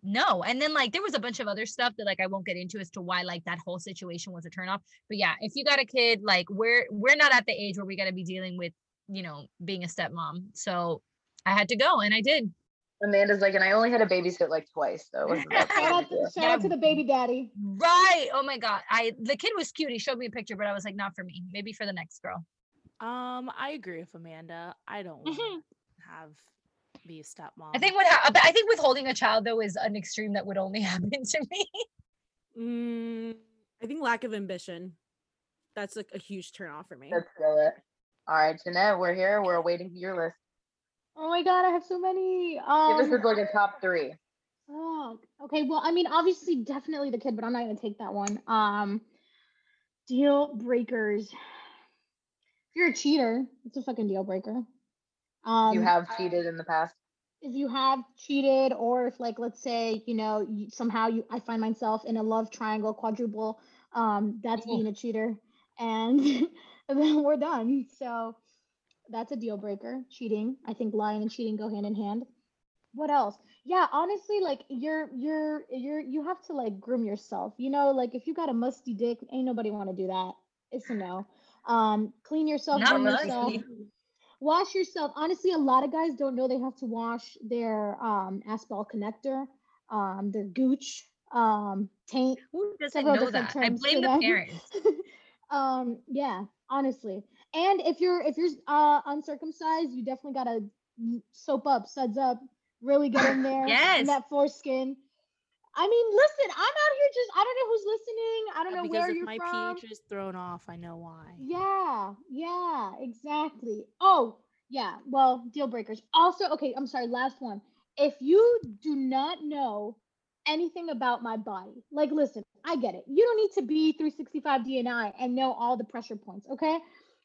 no, and then like there was a bunch of other stuff that like I won't get into as to why like that whole situation was a turnoff. But yeah, if you got a kid, like we're we're not at the age where we got to be dealing with, you know, being a stepmom. So I had to go and I did. Amanda's like, and I only had a babysit like twice, so it wasn't that big Shout out, to, shout out to the baby daddy. Right. Oh my god. I the kid was cute. He showed me a picture, but I was like, not for me. Maybe for the next girl. Um, I agree with Amanda. I don't want to Mhm. have be a stepmom. I think what hap- I think withholding a child though is an extreme that would only happen to me. Mm, I think lack of ambition. That's like a huge turn off for me. That's still it. All right, Jeanette, we're here. We're awaiting your list. Oh my god, I have so many. Give Um, us like a top three. Oh, okay. Well, I mean, obviously, definitely the kid, but I'm not gonna take that one. Um, deal breakers. If you're a cheater, it's a fucking deal breaker. Um, you have cheated in the past. if you have cheated, or if like, let's say, you know, you, somehow you, I find myself in a love triangle, quadruple. Um, that's Ooh. being a cheater, and then we're done. So that's a deal breaker. Cheating. I think lying and cheating go hand in hand. What else? Yeah, honestly, like you're you're you're you have to like groom yourself. You know, like if you got a musty dick, ain't nobody want to do that. It's a no. Um, clean yourself, Not musty. yourself. Wash yourself. Honestly, a lot of guys don't know they have to wash their um ass ball connector, um, their gooch, um, taint, Who doesn't know that? I blame the them. parents. um, yeah, honestly. And if you're if you're uh uncircumcised, you definitely gotta soap up, suds up, really get in there Yes. in that foreskin. I mean, listen, I'm out here just I don't know who's listening. I don't Yeah, know where you're my from. pH is thrown off, I know why. Yeah, yeah, exactly. Oh, yeah. Well, deal breakers. Also, okay, I'm sorry, last one. If you do not know anything about my body, like listen, I get it. You don't need to be 365 DNI and know all the pressure points, okay?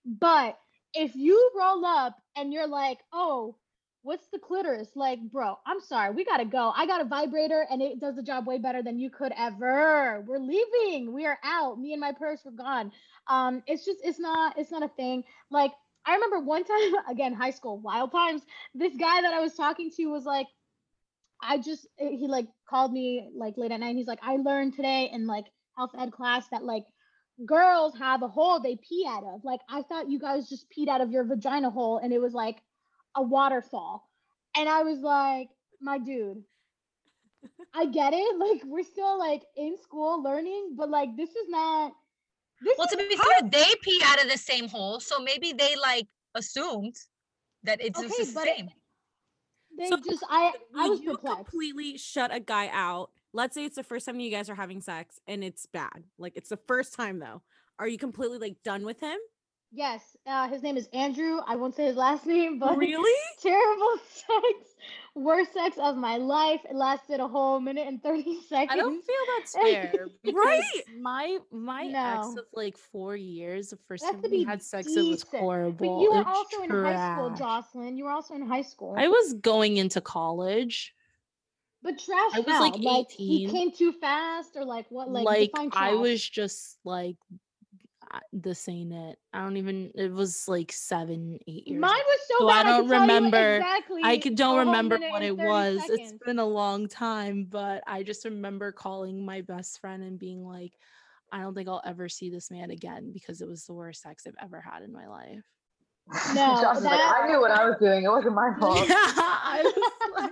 But if you roll up and you're like, "Oh, what's the clitoris?" Like, bro, I'm sorry, we gotta go. I got a vibrator and it does the job way better than you could ever. We're leaving. We are out. Me and my purse were gone um it's just it's not it's not a thing like i remember one time again high school wild times this guy that i was talking to was like i just he like called me like late at night he's like i learned today in like health ed class that like girls have a hole they pee out of like i thought you guys just peed out of your vagina hole and it was like a waterfall and i was like my dude i get it like we're still like in school learning but like this is not this Well, to is be fair, they pee out of the same hole, so maybe they like assumed that it's just Okay, the but it- same. They So, just I I was you perplexed. completely shut a guy out, let's say it's the first time you guys are having sex and it's bad. Like it's the first time though. Are you completely like done with him? Yes, uh, his name is Andrew. I won't say his last name, but Really? terrible sex, worst sex of my life. It lasted a whole minute and thirty seconds. I don't feel that's fair. Right? My my ex No. of like four years, the first time we had sex, it was horrible. But you were was also in high school. Jocelyn. You were also in high school. I was going into college. But trash. I was, how? like, he came too fast, or like what? Like, Like, define I was just like the this ain't it. I don't even it was like seven, eight years. Mine ago. was so So bad. I don't could tell you remember- exactly. I could don't remember what it 30 was. It's been a long time, but I just remember calling my best friend and being like, I don't think I'll ever see this man again because it was the worst sex I've ever had in my life. No, Jocelyn's like, I knew what I was doing. It wasn't my fault. I was like,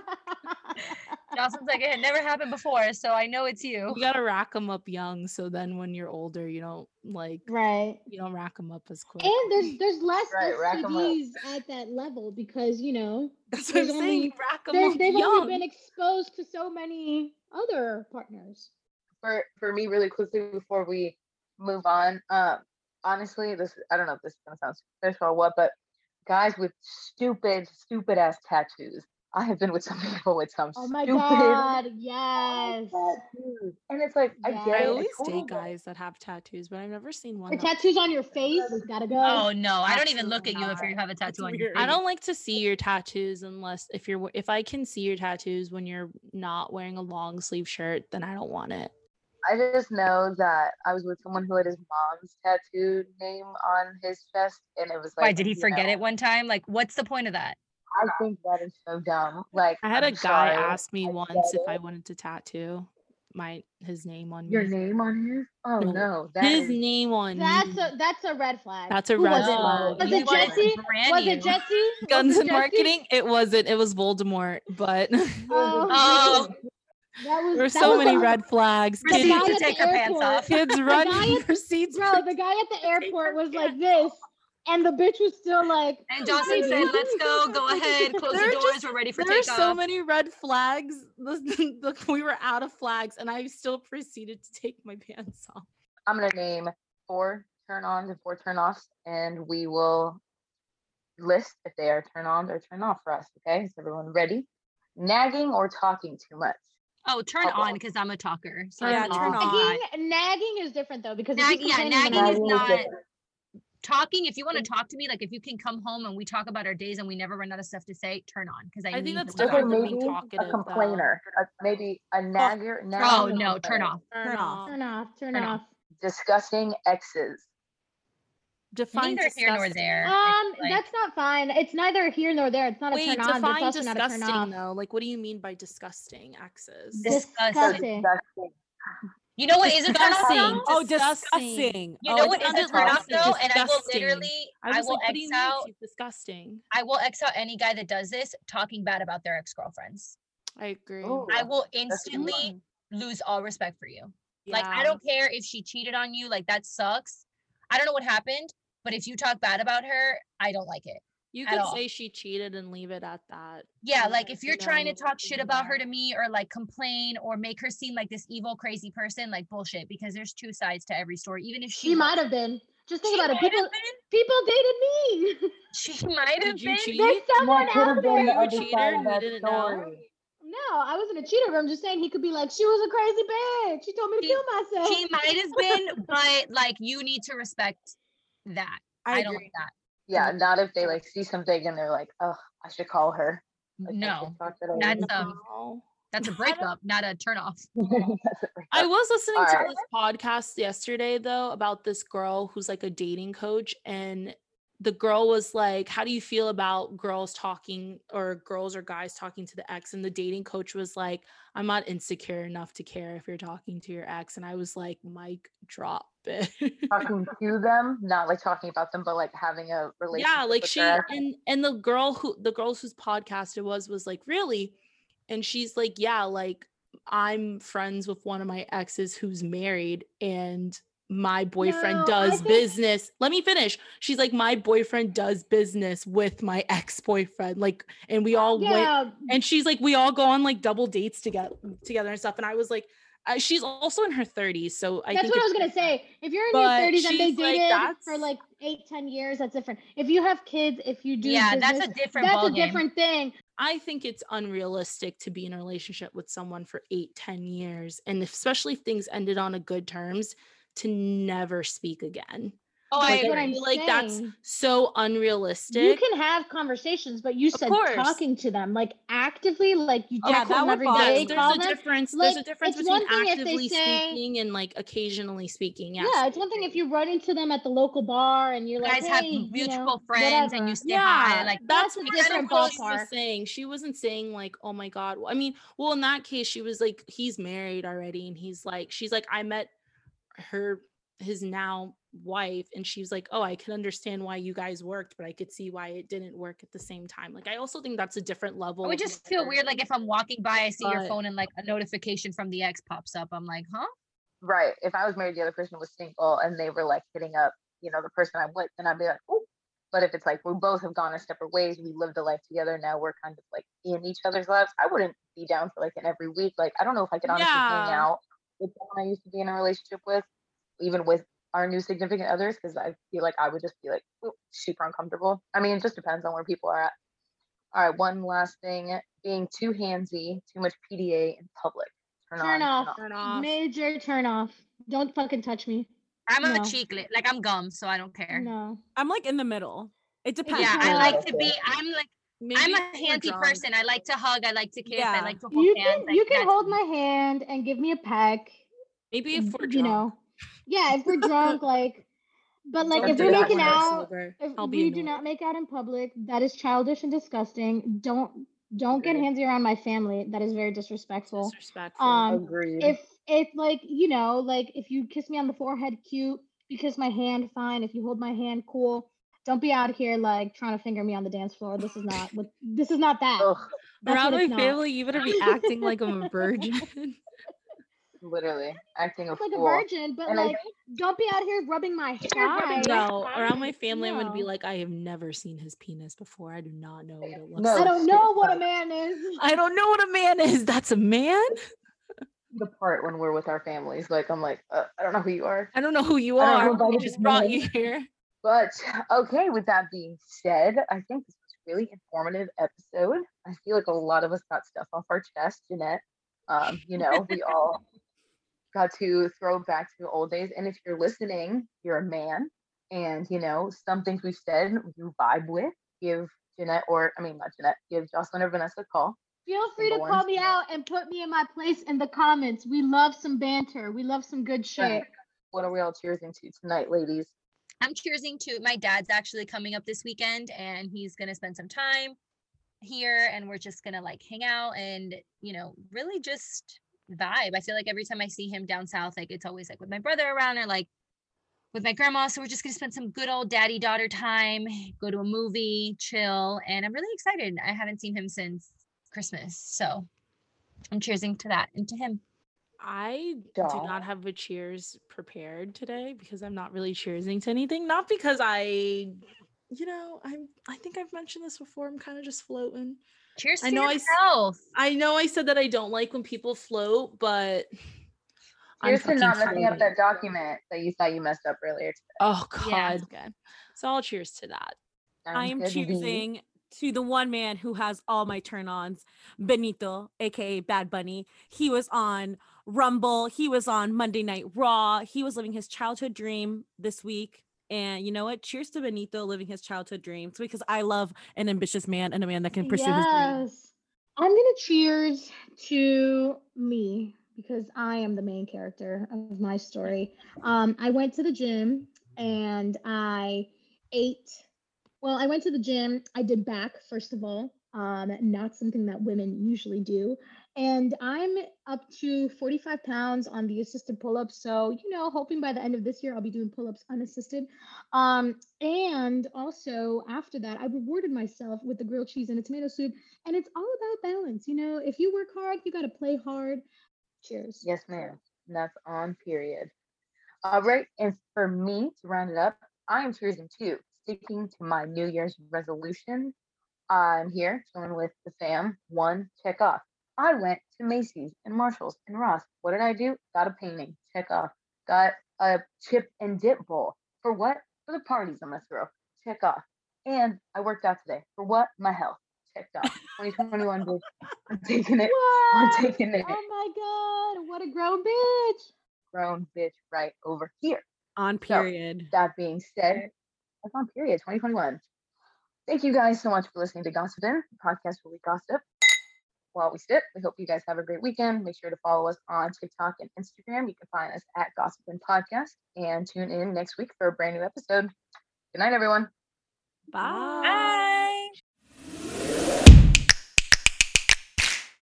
Jocelyn's like, it had never happened before, so I know it's you. you gotta rack them up young, so then when you're older, you don't like right. you don't rack them up as quick. And there's there's less Right, rack 'em up. STDs at that level because you know That's what I'm there's saying. only- Rack them they're- up they've young. only been exposed to so many other partners. for for me really quickly before we move on um honestly this i don't know if this is gonna sound superficial or what but guys with stupid stupid ass tattoos i have been with some people with some Oh my stupid god, yes. tattoos and it's like i Yeah. get I it always totally date get it. guys that have tattoos, but I've never seen one. The tattoos on your face, gotta go. Oh no, I don't even look at you if you have a tattoo on your face. I don't like to see your tattoos unless if you're if I can see your tattoos when you're not wearing a long sleeve shirt, then I don't want it. i just know that i was with someone who had his mom's tattoo name on his chest and it was like Why did he forget know, it one time? Like, what's the point of that? I think that is so dumb like I had a I'm guy sorry, ask me I once if I wanted to tattoo my his name on your me. name on his oh No, no that his is- name on That's me. a that's a red flag. That's a Who red was it? flag. Was You it Jesse? brand Was it Jesse? Guns it and Jesse? marketing. It wasn't. It was Voldemort. But Oh, Oh. that was there were so was many a- red flags. Proceeds Kids, to take the her pants off. kids guy running at- proceeds. Bro, the guy at the airport was like this, and the bitch was still like. And Jocelyn "Baby." said, "Let's go. Go ahead. Close the doors. just- We're ready for There are so many red flags. The, the, we were out of flags, and I still proceeded to take my pants off. I'm gonna name four turn ons and four turn offs, and we will list if they are turn ons or turn off for us. Okay, is everyone ready? Nagging or talking too much. oh, turn Oh, on because I'm a talker. So Yeah, turn on. on. Nagging, nagging is different though because if Nag- yeah, nagging I'm is Nagging not- different. Talking. If you want to talk to me, like if you can come home and we talk about our days and we never run out of stuff to say, turn on because I, I think need that's the Okay, different time. than being maybe talkative, a complainer, a, maybe a nagger. Oh nagging or no, turn complaining. off. Turn off. Turn off, turn, Turn off. off. Discussing exes. Define Neither here nor there. Um, like- that's not fine. It's neither here nor there. It's not a Wait, turn on, but it's define also not a turn off. disgusting though. Like, what do you mean by disgusting exes? Disgusting. disgusting. You know what is a turn off? Disgusting. though? Oh, Disgusting. disgusting. You Oh, know it what is a sounded turn like off though? And I will literally, I I, will like, X out, She's disgusting. I will X out any guy that does this talking bad about their ex girlfriends. I agree. Oh, I will instantly lose all respect for you. Like I don't care if she cheated on you, like that sucks. I don't know what happened, but if you talk bad about her, I don't like it. You at could all. say she cheated and leave it at that. Yeah, like if you're trying to talk shit about her to me or like complain or make her seem like this evil crazy person, like bullshit because there's two sides to every story. Even if she She might have been. Just think about it. People, people dated me. She might have Did you been. cheat? There's someone That could have out there. the You a cheater and of we didn't know? No, I wasn't a cheater. But I'm just saying he could be like, she was a crazy bitch. She told me to She- kill myself. She might have been, but like you need to respect that. I, I, don't like that. Yeah, not if they like see something and they're like, oh, I should call her. Like, No, should talk to that that's lady." um, No. that's a breakup, not a turn off. That's a breakup. I was listening to Alright. this podcast yesterday though about this girl who's like a dating coach and the girl was like, How do you feel about girls talking or girls or guys talking to the ex? And the dating coach was like, I'm not insecure enough to care if you're talking to your ex. And I was like, Mike, drop it. talking to them, not like talking about them, but like having a relationship. yeah, like she and and the girl who the girls whose podcast it was was like, Really? And she's like, Yeah, like I'm friends with one of my exes who's married and my boyfriend No, does think- business. Let me finish. She's like, my boyfriend does business with my ex-boyfriend. Like, and we all went and she's like, we all go on like double dates together together and stuff. And I was like, uh, she's also in her 30s. So I that's what I was gonna say. If you're in your 30s and they she's like, dated for like eight, ten years, that's different. If you have kids, if you do, yeah, that's a different that's a ballgame. different thing. I think it's unrealistic to be in a relationship with someone for eight, ten years. And especially if things ended on a good terms, to never speak again. Oh, Like, I That's I I'm agree. feel like that's so unrealistic. You can have conversations, but you said talking to them like actively, like you Yeah, text that them would every bother day, me. Yes, call there's a them. difference. there's a difference between one thing if they actively say- speaking and like occasionally speaking. Yes. Yeah, it's one thing if you run into them at the local bar and you're You like, guys have hey, you mutual know, friends and you say hi. Like That's that's a what different kind of she was saying. She wasn't saying like, "Oh my god." I mean, well, in that case, she was like, "He's married already," and he's like, "She's like, I met her, his now wife, and she's like, oh, I can understand why you guys worked, but I could see why it didn't work at the same time." Like, I also think that's a different level. i would just feel weird. Like if I'm walking by, I see your phone and like a notification from the ex pops up. I'm like, huh? Right. If I was married, the other person was single, and they were like hitting up, you know, the person I'm with, then I'd be like, oh. But if it's like we both have gone our separate ways, we lived a life together, now we're kind of like in each other's lives. I wouldn't be down for like an every week. Like I don't know if I could honestly hang out with someone I used to be in a relationship with, even with our new significant others, because I feel like I would just be like super uncomfortable. I mean, it just depends on where people are at. All right, one last thing: being too handsy, too much PDA in public. Turn, Turn on, off. Turn off. Major turn off. Don't fucking touch me. I'm a No. Chiclet. Like I'm gum, so I don't care. No. I'm like in the middle. It depends. Yeah, I like to be. I'm like Maybe I'm a if we're handy person. I like to hug. I like to kiss. I Yeah. like to hold You hands. can you can hold my hand and give me a peck. Maybe if we're drunk. you know. Yeah, if we're drunk, like but like Don't if we're making out if I'll be we do not make out in public, that is childish and disgusting. Don't don't get handsy around my family. That is very disrespectful. Disrespectful. Um, Agreed. if if like you know like if you kiss me on the forehead cute you kiss my hand fine if you hold my hand cool don't be out here like trying to finger me on the dance floor this is not what this is not that Ugh, Around my it's not. family, you better be acting like I'm a virgin. literally acting a It's like a virgin but And I like don't be out here rubbing my thigh no, around my family, I'm gonna be like, I have never seen his penis before. I do not know what it looks No. i don't know what a man is I don't know what a man is. That's a man. the part when we're with our families. Like I'm like, uh, I don't know who you are. I don't know who you are. know about We this just brought man. you here. But okay, with that being said, I think this was a really informative episode. I feel like a lot of us got stuff off our chest, Jeanette. Um, you know, we all got to throw back to the old days. And if you're listening, you're a man, and you know, some things we've said you vibe with, give Jeanette or I mean not Jeanette, give Jocelyn or Vanessa a call. feel free to call me out and put me in my place in the comments we love some banter we love some good shit What are we all cheersing to tonight, ladies? I'm cheersing to my dad's actually coming up this weekend and he's gonna spend some time here and we're just gonna like hang out and you know really just vibe. I feel like every time I see him down south, like it's always like with my brother around or like with my grandma. So we're just gonna spend some good old daddy daughter time, go to a movie, chill, and I'm really excited. I haven't seen him since Christmas, so I'm cheersing to that and to him. I do Duh. not have a cheers prepared today because I'm not really cheersing to anything. Not because I, you know, I'm. I think I've mentioned this before. I'm kind of just floating. Cheers I know I s- yourself. I know I said that I don't like when people float, but I'm Here's to not messing up that document that you thought you messed up earlier today. Oh god. Yeah. Okay. So I'll cheers to that. I am good, V. choosing to the one man who has all my turn ons, Benito, aka Bad Bunny. He was on Rumble, he was on Monday Night Raw, he was living his childhood dream this week. And you know what? Cheers to Benito living his childhood dreams because I love an ambitious man and a man that can pursue his dreams. yes. I'm gonna cheers to me because I am the main character of my story. Um, I went to the gym and I ate. Well, I went to the gym. I did back first of all. Um, not something that women usually do. And I'm up to 45 pounds on the assisted pull-ups. So, you know, hoping by the end of this year I'll be doing pull-ups unassisted. Um, and also after that, I rewarded myself with the grilled cheese and a tomato soup. And it's all about balance. You know, if you work hard, you got to play hard. Cheers. Yes, ma'am. That's on period. All right. And for me to round it up, I am choosing two, sticking to my New Year's resolution. I'm here chilling with the fam. One, check off. I went to Macy's and Marshalls and Ross. What did I do? Got a painting. Check off. Got a chip and dip bowl. For what? For the parties I'm gonna throw. Check off. And I worked out today. For what? My health. Checked off. 2021, bitch. I'm taking it. I'm taking it. Oh my god, what a grown bitch. Grown bitch right over here. On So, period. That being said, that's on period 2021. Thank you guys so much for listening to Gossip In, the podcast where we gossip while we sip. We hope you guys have a great weekend. Make sure to follow us on TikTok and Instagram. You can find us at Gossip and Podcast and tune in next week for a brand new episode. Good night, everyone. Bye. Bye.